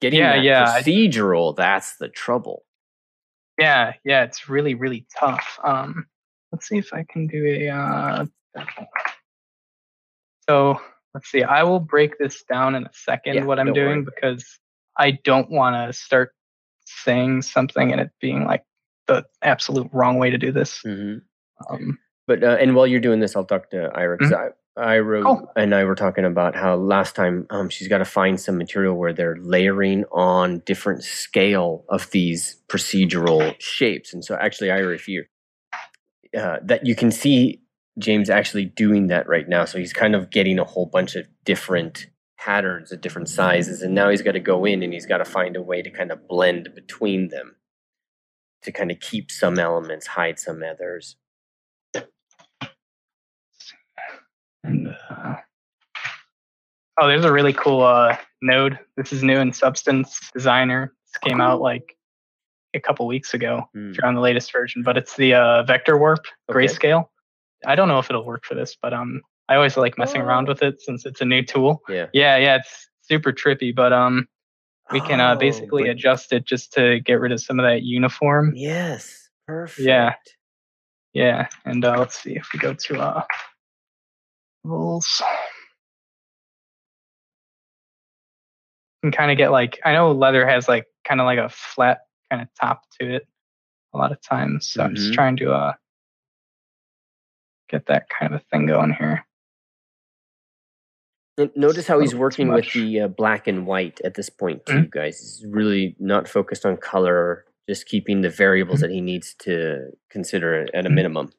getting yeah, that yeah, procedural, that's the trouble. Yeah, yeah, it's really, really tough. Um, let's see if I can do a. Uh, so let's see. I will break this down in a second. Yeah, what I'm doing worry. because I don't want to start saying something and it being like the absolute wrong way to do this. Mm-hmm. Um, but uh, and while you're doing this, I'll talk to Ira because mm-hmm. I wrote oh. and I were talking about how last time um, she's got to find some material where they're layering on different scale of these procedural shapes. And so, actually, Ira, if you uh, that you can see James actually doing that right now. So he's kind of getting a whole bunch of different patterns of different sizes. And now he's got to go in and he's got to find a way to kind of blend between them to kind of keep some elements, hide some others. Uh, oh, there's a really cool uh, node. This is new in Substance Designer. This oh, came out like a couple weeks ago. Mm. If hmm. you're on the latest version, but it's the uh, vector warp okay. grayscale. I don't know if it'll work for this, but um, I always like messing around with it since it's a new tool. Yeah. Yeah, yeah, it's super trippy, but um, we can uh, Oh, basically but- adjust it just to get rid of some of that uniform. Yes. Perfect. Yeah, Yeah, and uh, let's see if we go to uh, levels. Can kind of get like I know leather has like kind of like a flat kind of top to it a lot of times, so I'm just Mhm. trying to uh get that kind of thing going here. Notice how he's working with the uh, black and white at this point too, Mhm. guys. He's really not focused on color, just keeping the variables that he needs to consider at a Mhm. minimum.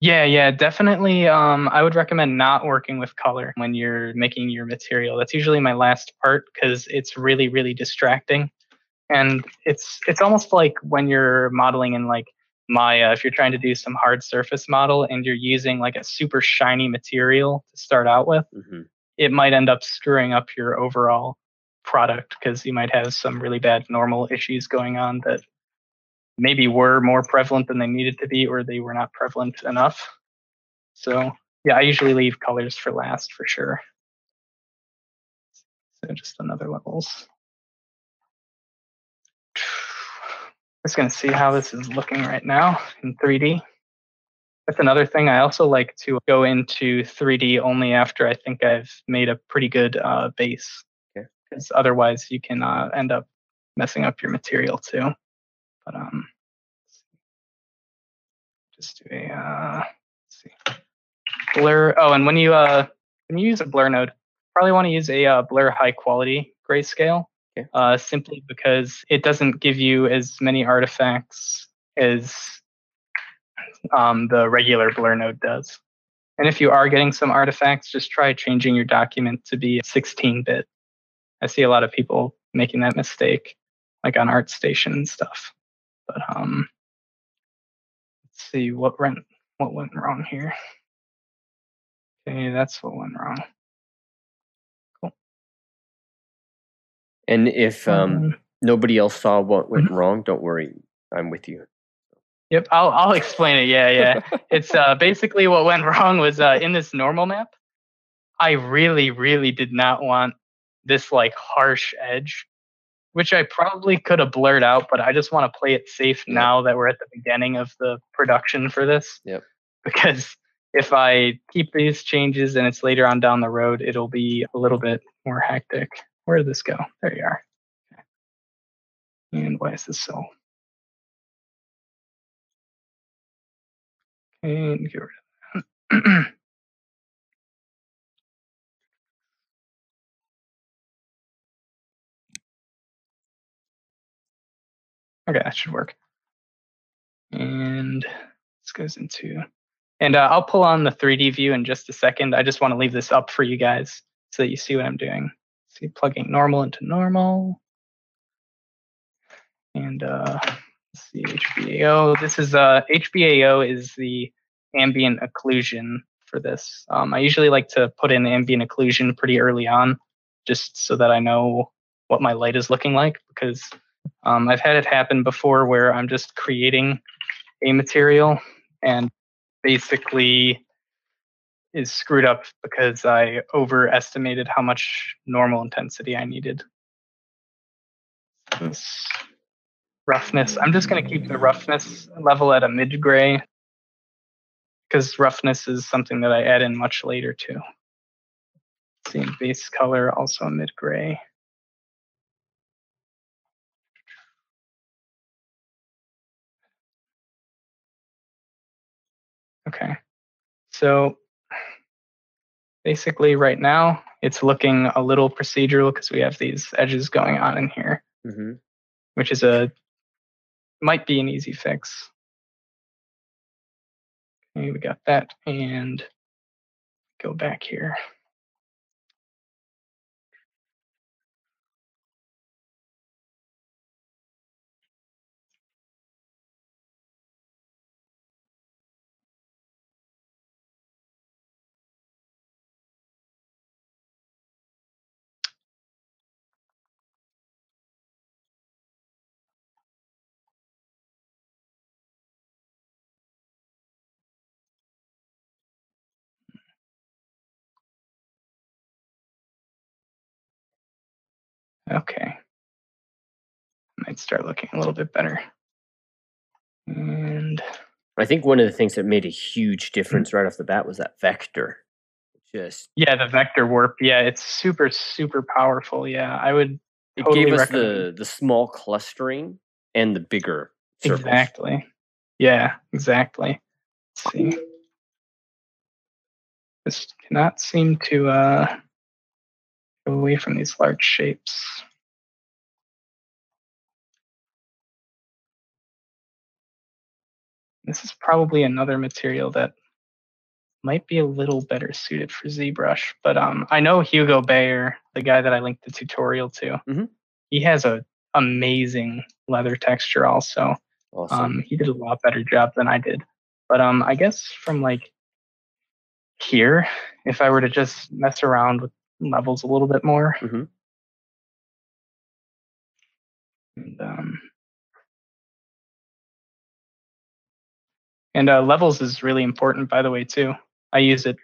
Yeah, yeah, definitely. Um, I would recommend not working with color when you're making your material. That's usually my last part because it's really, really distracting. And it's it's almost like when you're modeling in like Maya, if you're trying to do some hard surface model and you're using like a super shiny material to start out with, hmm it might end up screwing up your overall product because you might have some really bad normal issues going on that maybe were more prevalent than they needed to be or they were not prevalent enough. So yeah, I usually leave colors for last for sure. So just another levels. Just gonna see how this is looking right now in 3D. That's another thing. I also like to go into 3D only after I think I've made a pretty good uh, base. Okay. Because otherwise you can uh, end up messing up your material too. But um, just do a uh, let's see blur. Oh, and when you uh when you use a blur node, probably want to use a uh, blur high quality grayscale. Uh, simply because it doesn't give you as many artifacts as um, the regular blur node does. And if you are getting some artifacts, just try changing your document to be 16 bit. I see a lot of people making that mistake, like on ArtStation and stuff. But um, let's see what went what went wrong here. Okay, that's what went wrong. And if um, Um, nobody else saw what went wrong, don't worry. I'm with you. Yep, I'll I'll explain it. Yeah, yeah. it's uh, basically what went wrong was uh, in this normal map. I really, really did not want this like harsh edge, which I probably could have blurred out, but I just want to play it safe Yep. now that we're at the beginning of the production for this. Yep. Because if I keep these changes and it's later on down the road, it'll be a little bit more hectic. Where did this go? There you are. Okay. And why is this so? And get rid of that. okay, that should work. And this goes into, and uh, I'll pull on the 3D view in just a second. I just want to leave this up for you guys so that you see what I'm doing. See, plugging normal into normal. And uh, let's see, HBAO. This is uh, HBAO is the ambient occlusion for this. Um, I usually like to put in ambient occlusion pretty early on, just so that I know what my light is looking like. Because um, I've had it happen before where I'm just creating a material and basically is screwed up because I overestimated how much normal intensity I needed. This roughness. I'm just going to keep the mm. roughness level at a mid gray because roughness is something that I add in much later too. Same base color also a mid gray. Okay. So basically right now it's looking a little procedural because we have these edges going on in here, hmm which is a might be an easy fix. Okay, we got that and go back here. Might start looking a little bit better. And I think one of the things that made a huge difference right off the bat was that vector. Just yeah, the vector warp. Yeah, it's super super powerful. Yeah, I would. it Totally gave us recommend. the the small clustering and the bigger circles. Exactly. Yeah, exactly. Let's see. This cannot seem to uh, go away from these large shapes. This is probably another material that might be a little better suited for ZBrush, but um, I know Hugo Beyer, the guy that I linked the tutorial to, Mhm. he has a amazing leather texture also. Awesome. Um, he did a lot better job than I did. But um, I guess from like here, if I were to just mess around with levels a little bit more, Mhm. and um, and uh, levels is really important, by the way, too. I use it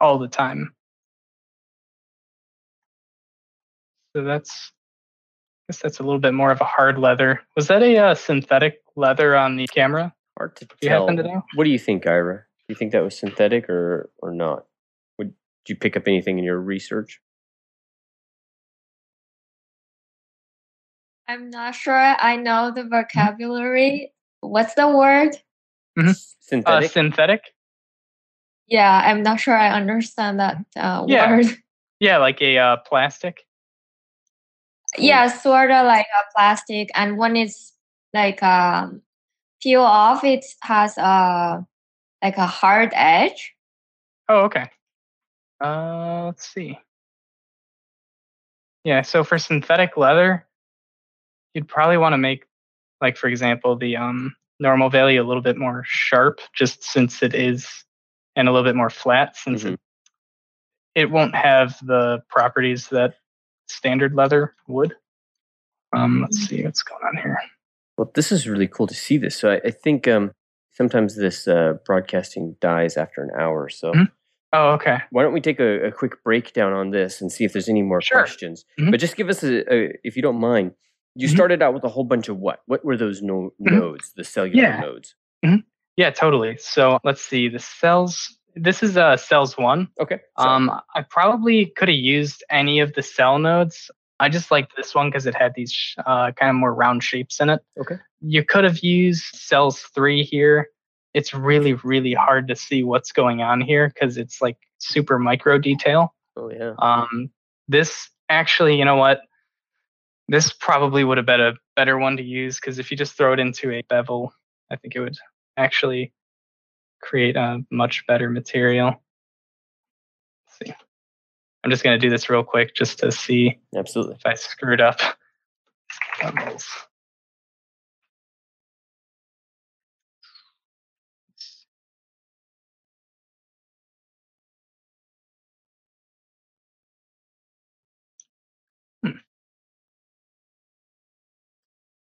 all the time. So that's, I guess that's a little bit more of a hard leather. Was that a uh, synthetic leather on the camera? Hard to Do tell. happen to? What do you think, Ira? Do you think that was synthetic or or not? Would did you pick up anything in your research? I'm not sure I know the vocabulary. What's the word? Mhm. Uh, Synthetic. synthetic? Yeah, I'm not sure I understand that uh, Yeah. word. Yeah, like a uh, plastic. yeah, sort of like a plastic, and when it's like um, peel off, it has a like a hard edge. Oh, okay. Uh, let's see. Yeah, so for synthetic leather, you'd probably want to make, like for example, the um, normal value a little bit more sharp, just since it is, and a little bit more flat, since Mhm. it, it won't have the properties that standard leather would. Um, let's see what's going on here. Well, this is really cool to see this. So I, I think um, sometimes this uh, broadcasting dies after an hour. So Mhm. Oh, okay. why don't we take a, a quick breakdown on this and see if there's any more Sure. questions? Mhm. But just give us a, a, if you don't mind. You Mhm. started out with a whole bunch of what? What were those no- Mhm. nodes? The cellular Yeah. nodes. Yeah, totally. So let's see. The cells. This is uh, cells one. Okay. so- Um, I probably could have used any of the cell nodes. I just liked this one because it had these uh, kind of more round shapes in it. Okay. You could have used cells three here. It's really, really hard to see what's going on here because it's like super micro detail. oh yeah. Um, this actually, you know what? This probably would have been a better one to use because if you just throw it into a bevel, I think it would actually create a much better material. Let's see. I'm just going to do this real quick just to see Absolutely. if I screwed up. Bevels.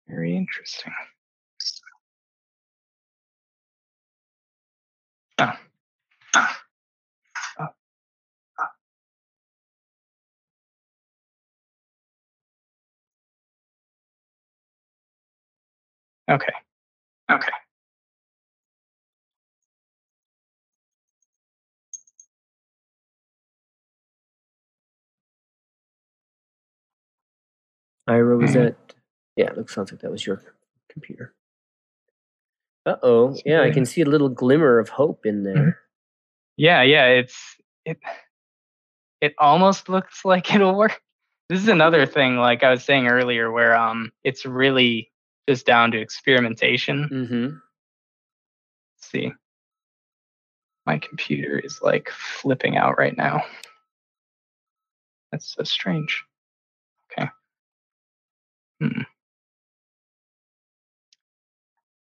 Very interesting. Oh. Ah. Ah. Ah. Okay. Okay. Ira, was Mhm. that? Yeah, it looks sounds like that was your computer. Uh oh. Yeah, I can see a little glimmer of hope in there. Yeah, yeah, it's it it almost looks like it'll work. This is another thing like I was saying earlier where um it's really just down to experimentation. Mm-hmm. Let's see. My computer is like flipping out right now. That's so strange. Okay. Hmm.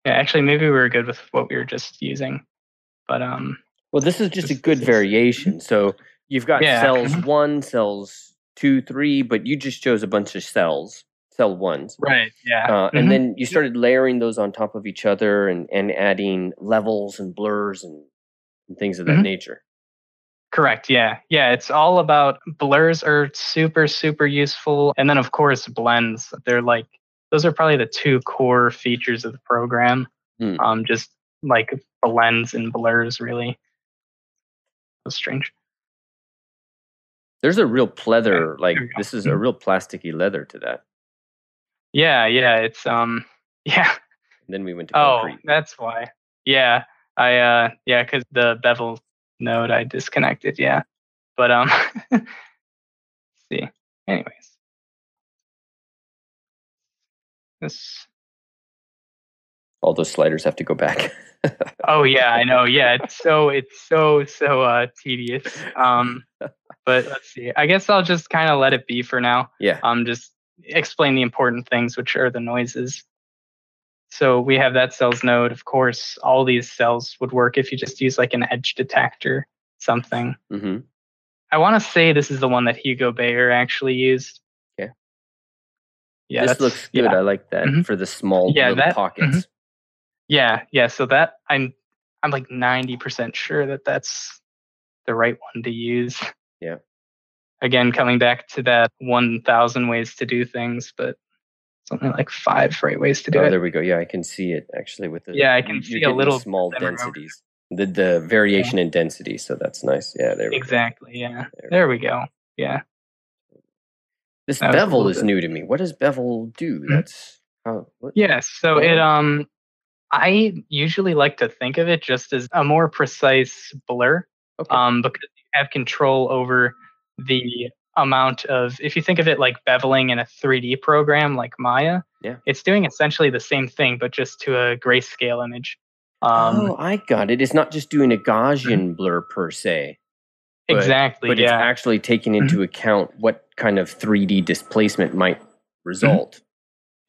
Yeah, actually maybe we were good with what we were just using. But um Well, this is just a good variation. So you've got Yeah. cells Mhm. one, cells two, three, but you just chose a bunch of cells, cell ones. right, yeah. Uh, Mhm. And then you started layering those on top of each other and, and adding levels and blurs and, and things of that Mhm. nature. Correct. Yeah. Yeah. It's all about blurs are super, super useful. And then, of course, blends. They're like, those are probably the two core features of the program. Mm. Um, just like blends and blurs, really. That's strange. There's a real pleather, like, this is a mm-hmm. real plasticky leather to that. Yeah. Yeah. It's, um, yeah. And then we went to concrete. Oh, that's why. Yeah. I, uh, yeah, because the bevel node I disconnected. Yeah, but um, see. Anyways, this. All those sliders have to go back. oh yeah, I know. Yeah, it's so it's so so uh tedious. Um, but let's see. I guess I'll just kind of let it be for now. Yeah. Um, just explain the important things, which are the noises. So we have that cells node. Of course, all these cells would work if you just use like an edge detector, something. Mm-hmm. I want to say this is the one that Hugo Beyer actually used. Yeah, this looks good. Yeah. I like that mm-hmm. for the small yeah, that, pockets. Mm-hmm. Yeah, yeah. So that I'm I'm like ninety percent sure that that's the right one to use. Yeah. Again, coming back to that one thousand ways to do things, but something like five right ways to do it. oh, it. There we go. Yeah, I can see it actually with the. Yeah, I can see a little small densities. The the variation yeah. in density, so that's nice. Yeah, there. exactly. Go. Yeah, there, there we go. Yeah. This bevel is new to me. What does bevel do? Mm-hmm. That's how. What? Yeah, so it um, I usually like to think of it just as a more precise blur. Okay. Um, because you have control over the amount of if you think of it like beveling in a 3D program like Maya, yeah, it's doing essentially the same thing but just to a grayscale image. Um, oh, I got it. It's not just doing a Gaussian mm-hmm. blur per se. But, exactly. But yeah. it's actually taking into account what kind of 3D displacement might result.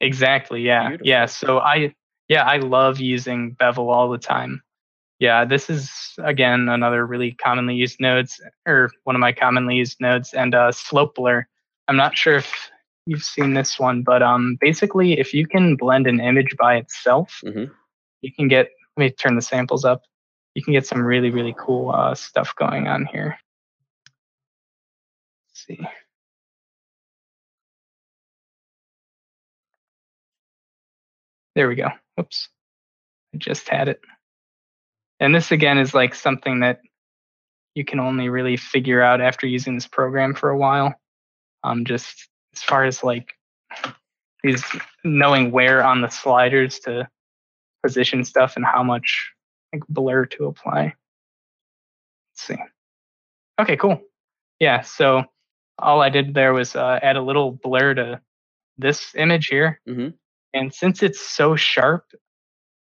Exactly. Yeah. Beautiful. Yeah. So I yeah I love using bevel all the time yeah, this is again another really commonly used nodes, or one of my commonly used nodes, and uh, slope blur. I'm not sure if you've seen this one, but um, basically, if you can blend an image by itself, mm-hmm. you can get. Let me turn the samples up. You can get some really really cool uh, stuff going on here. See. There we go. Oops. I just had it and this again is like something that you can only really figure out after using this program for a while um just as far as like these knowing where on the sliders to position stuff and how much like blur to apply let's see okay cool yeah so all i did there was uh, add a little blur to this image here mm-hmm. and since it's so sharp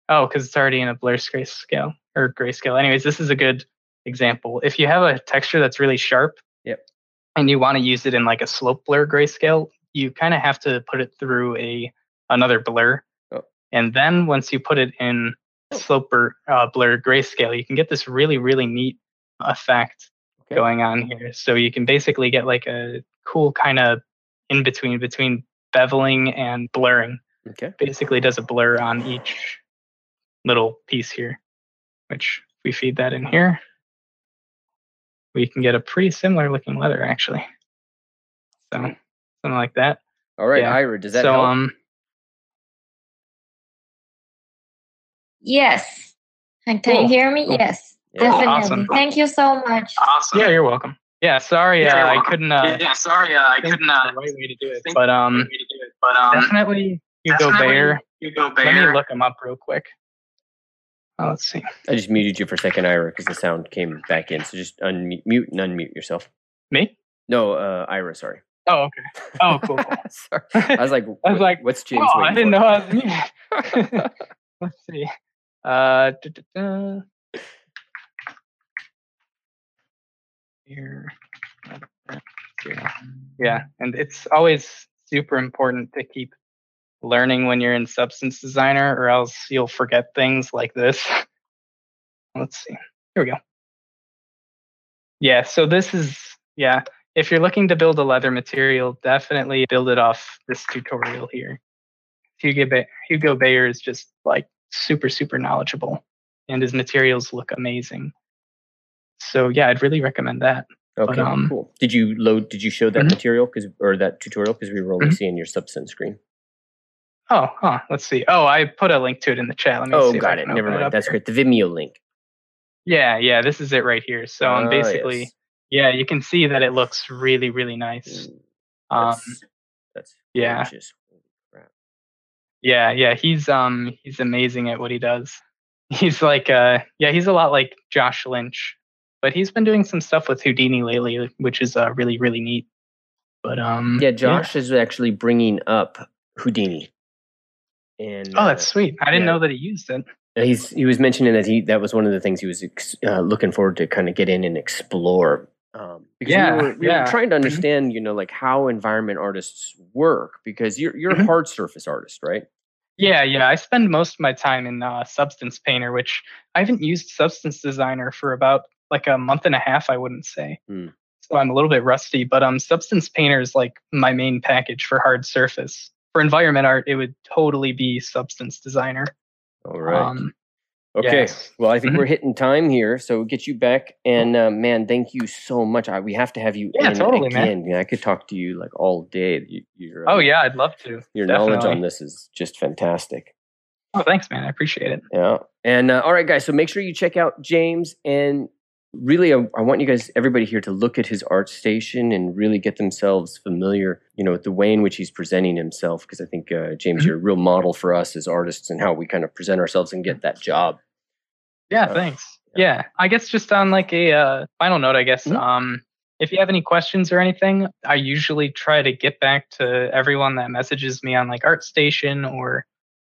oh because it's already in a blur scale or grayscale. Anyways, this is a good example. If you have a texture that's really sharp, yep. and you want to use it in like a slope blur grayscale, you kind of have to put it through a another blur. Oh. And then once you put it in slope blur, uh, blur grayscale, you can get this really, really neat effect okay. going on here. So you can basically get like a cool kind of in between between beveling and blurring. Okay. Basically does a blur on each little piece here which we feed that in here, we can get a pretty similar looking leather actually. So something like that. All right, yeah. Ira, does that so, help? Um, yes. Can cool. you hear me? Cool. Yes. Yeah. Definitely. Awesome. Thank you so much. Awesome. Yeah, you're welcome. Yeah, sorry, uh, I couldn't. Uh, yeah, sorry, uh, I couldn't. Uh, the right way to do it, but um, but um, definitely Hugo Beyer. Hugo Beyer. Let me look him up real quick. Oh, let's see. I just muted you for a second, Ira, because the sound came back in. So just unmute mute and unmute yourself. Me? No, uh, Ira. Sorry. Oh, okay. Oh, cool. cool. sorry. I was like, I was like, what's James? Oh, I didn't for? know I was muted. let's see. Uh, da, Here. Yeah, and it's always super important to keep learning when you're in substance designer, or else you'll forget things like this. Let's see. Here we go. Yeah, so this is, yeah, if you're looking to build a leather material, definitely build it off this tutorial here. Hugo, ba- Hugo Beyer is just like super, super knowledgeable, and his materials look amazing. So yeah, I'd really recommend that. Okay, But, um, cool. Did you load? Did you show that Mhm. material because or that tutorial because we were only Mhm. seeing your substance screen? Oh, huh. Let's see. Oh, I put a link to it in the chat. Let me Oh, got it. Never mind. That's here. great. The Vimeo link. Yeah, yeah. This is it right here. So um, Ah, basically, yes. yeah, you can see that it looks really, really nice. Um, That's, that's yeah. gorgeous. Yeah, yeah. He's um he's amazing at what he does. He's like uh yeah, he's a lot like Josh Lynch, but he's been doing some stuff with Houdini lately, which is uh really really neat. But um Yeah, Josh is actually bringing up Houdini. And Oh, that's uh, sweet. I didn't yeah. know that he used it. he's he was mentioning that he that was one of the things he was ex, uh, looking forward to kind of get in and explore. Um, because Yeah, we were, we yeah. were trying to Mhm. understand, you know, like how environment artists work. Because you're you're a Mhm. hard surface artist, right? Yeah, yeah. I spend most of my time in uh, Substance Painter, which I haven't used Substance Designer for about like a month and a half, I wouldn't say. Hmm. So I'm a little bit rusty, but um, Substance Painter is like my main package for hard surface. For environment art, it would totally be Substance Designer. All right. Um, Okay. yes. Well, I think Mhm. we're hitting time here, so we'll get you back. And uh, man, thank you so much. I, we have to have you Yeah, in totally, man. again. Yeah, I could talk to you like all day. You, your, oh um, yeah, I'd love to. your knowledge on this is just fantastic. Oh, thanks, man. I appreciate it. Yeah. And uh, all right, guys. So make sure you check out James. And really, I, I want you guys, everybody here, to look at his ArtStation and really get themselves familiar, you know, with the way in which he's presenting himself. Because I think uh, James, Mhm. you're a real model for us as artists and how we kind of present ourselves and get that job. Yeah, Uh, thanks. yeah. Yeah, I guess just on like a uh, final note, I guess Mhm. um, if you have any questions or anything, I usually try to get back to everyone that messages me on like ArtStation or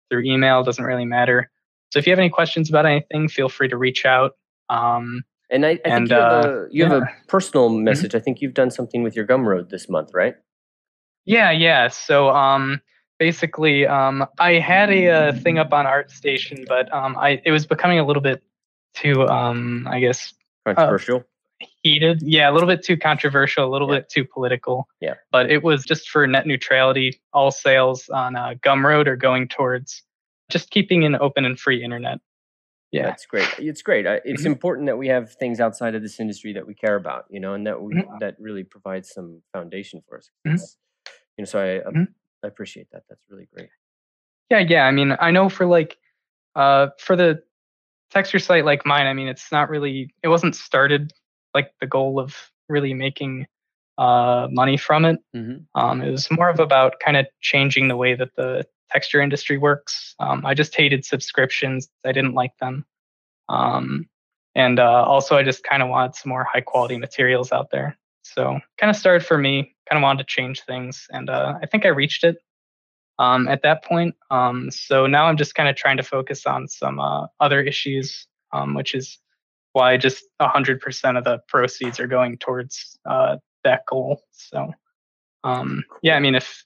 through email. Doesn't really matter. So if you have any questions about anything, feel free to reach out. Um, And I, I think And, you have, uh, a, you have a yeah. Mm-hmm. personal message. I think you've done something with your Gumroad this month, right? Yeah, yeah. So um basically um I had a, uh thing up on ArtStation, but um I it was becoming a little bit too um I guess Controversial. heated. Yeah, a little bit too controversial, a little Yeah. bit too political. Yeah. But it was just for net neutrality. All sales on uh, Gumroad are going towards just keeping an open and free internet. Yeah. That's great. It's great. It's Mhm. important that we have things outside of this industry that we care about, you know, and that we Mhm. that really provides some foundation for us. Mhm. You know, so I, I Mhm. I appreciate that. That's really great. Yeah, yeah. I mean, I know for like uh for the texture site like mine, I mean, it's not really it wasn't started like the goal of really making uh money from it. Mm-hmm. Um, it was more of about kind of changing the way that the texture industry works. Um, I just hated subscriptions. I didn't like them. Um, and uh, also, I just kind of wanted some more high quality materials out there. So, kind of started for me, kind of wanted to change things. And uh, I think I reached it um, at that point. Um, so now I'm just kind of trying to focus on some uh, other issues, um, which is why just 100% of the proceeds are going towards uh, that goal. So, um, yeah, I mean, if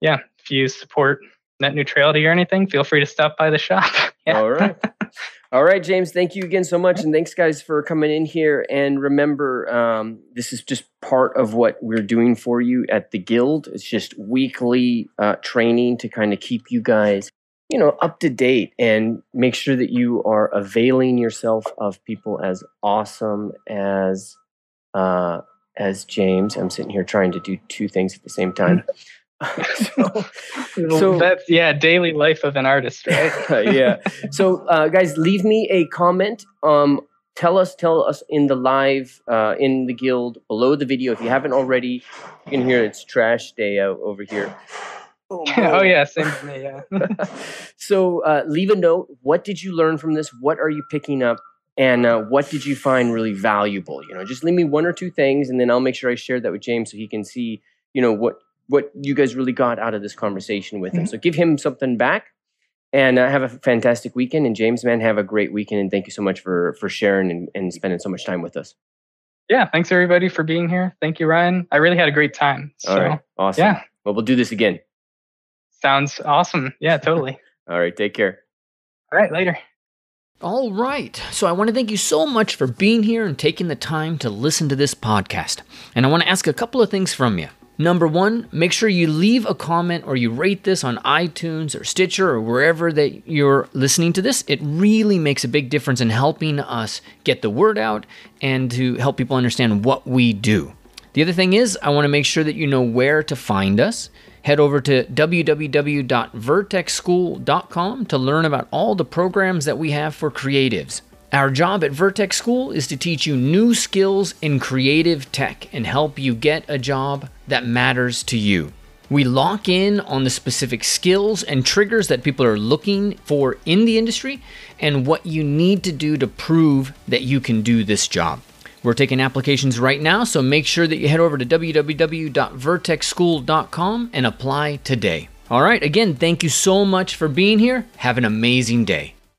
yeah, if you support net neutrality or anything, feel free to stop by the shop. yeah. All right. All right, James. Thank you again so much, and thanks, guys, for coming in here. And remember, um, this is just part of what we're doing for you at the Guild. It's just weekly uh, training to kind of keep you guys, you know, up to date and make sure that you are availing yourself of people as awesome as uh, as James. I'm sitting here trying to do two things at the same time. so, so- that's yeah, daily life of an artist, right? yeah. So, uh, guys, leave me a comment. Um, tell us, tell us in the live, uh, in the guild below the video. If you haven't already, you can hear it's trash day out over here. oh yeah, same with me. Yeah. so, uh, leave a note. What did you learn from this? What are you picking up? And uh, what did you find really valuable? You know, just leave me one or two things, and then I'll make sure I share that with James so he can see, you know, what what you guys really got out of this conversation with him. So give him something back, and uh, have a fantastic weekend. And James, man, have a great weekend, and thank you so much for for sharing and, and spending so much time with us. yeah, thanks everybody for being here. Thank you, Ryan. I really had a great time. So All right, awesome. yeah, Well, we'll do this again. sounds awesome. Yeah, totally. All right, take care. All right, later. All right. So I want to thank you so much for being here and taking the time to listen to this podcast. And I want to ask a couple of things from you. Number one, make sure you leave a comment or you rate this on iTunes or Stitcher or wherever that you're listening to this. It really makes a big difference in helping us get the word out and to help people understand what we do. The other thing is, I want to make sure that you know where to find us. Head over to www.vertexschool.com to learn about all the programs that we have for creatives. Our job at Vertex School is to teach you new skills in creative tech and help you get a job that matters to you. We lock in on the specific skills and triggers that people are looking for in the industry and what you need to do to prove that you can do this job. We're taking applications right now, so make sure that you head over to www.vertexschool.com and apply today. All right, again, thank you so much for being here. Have an amazing day.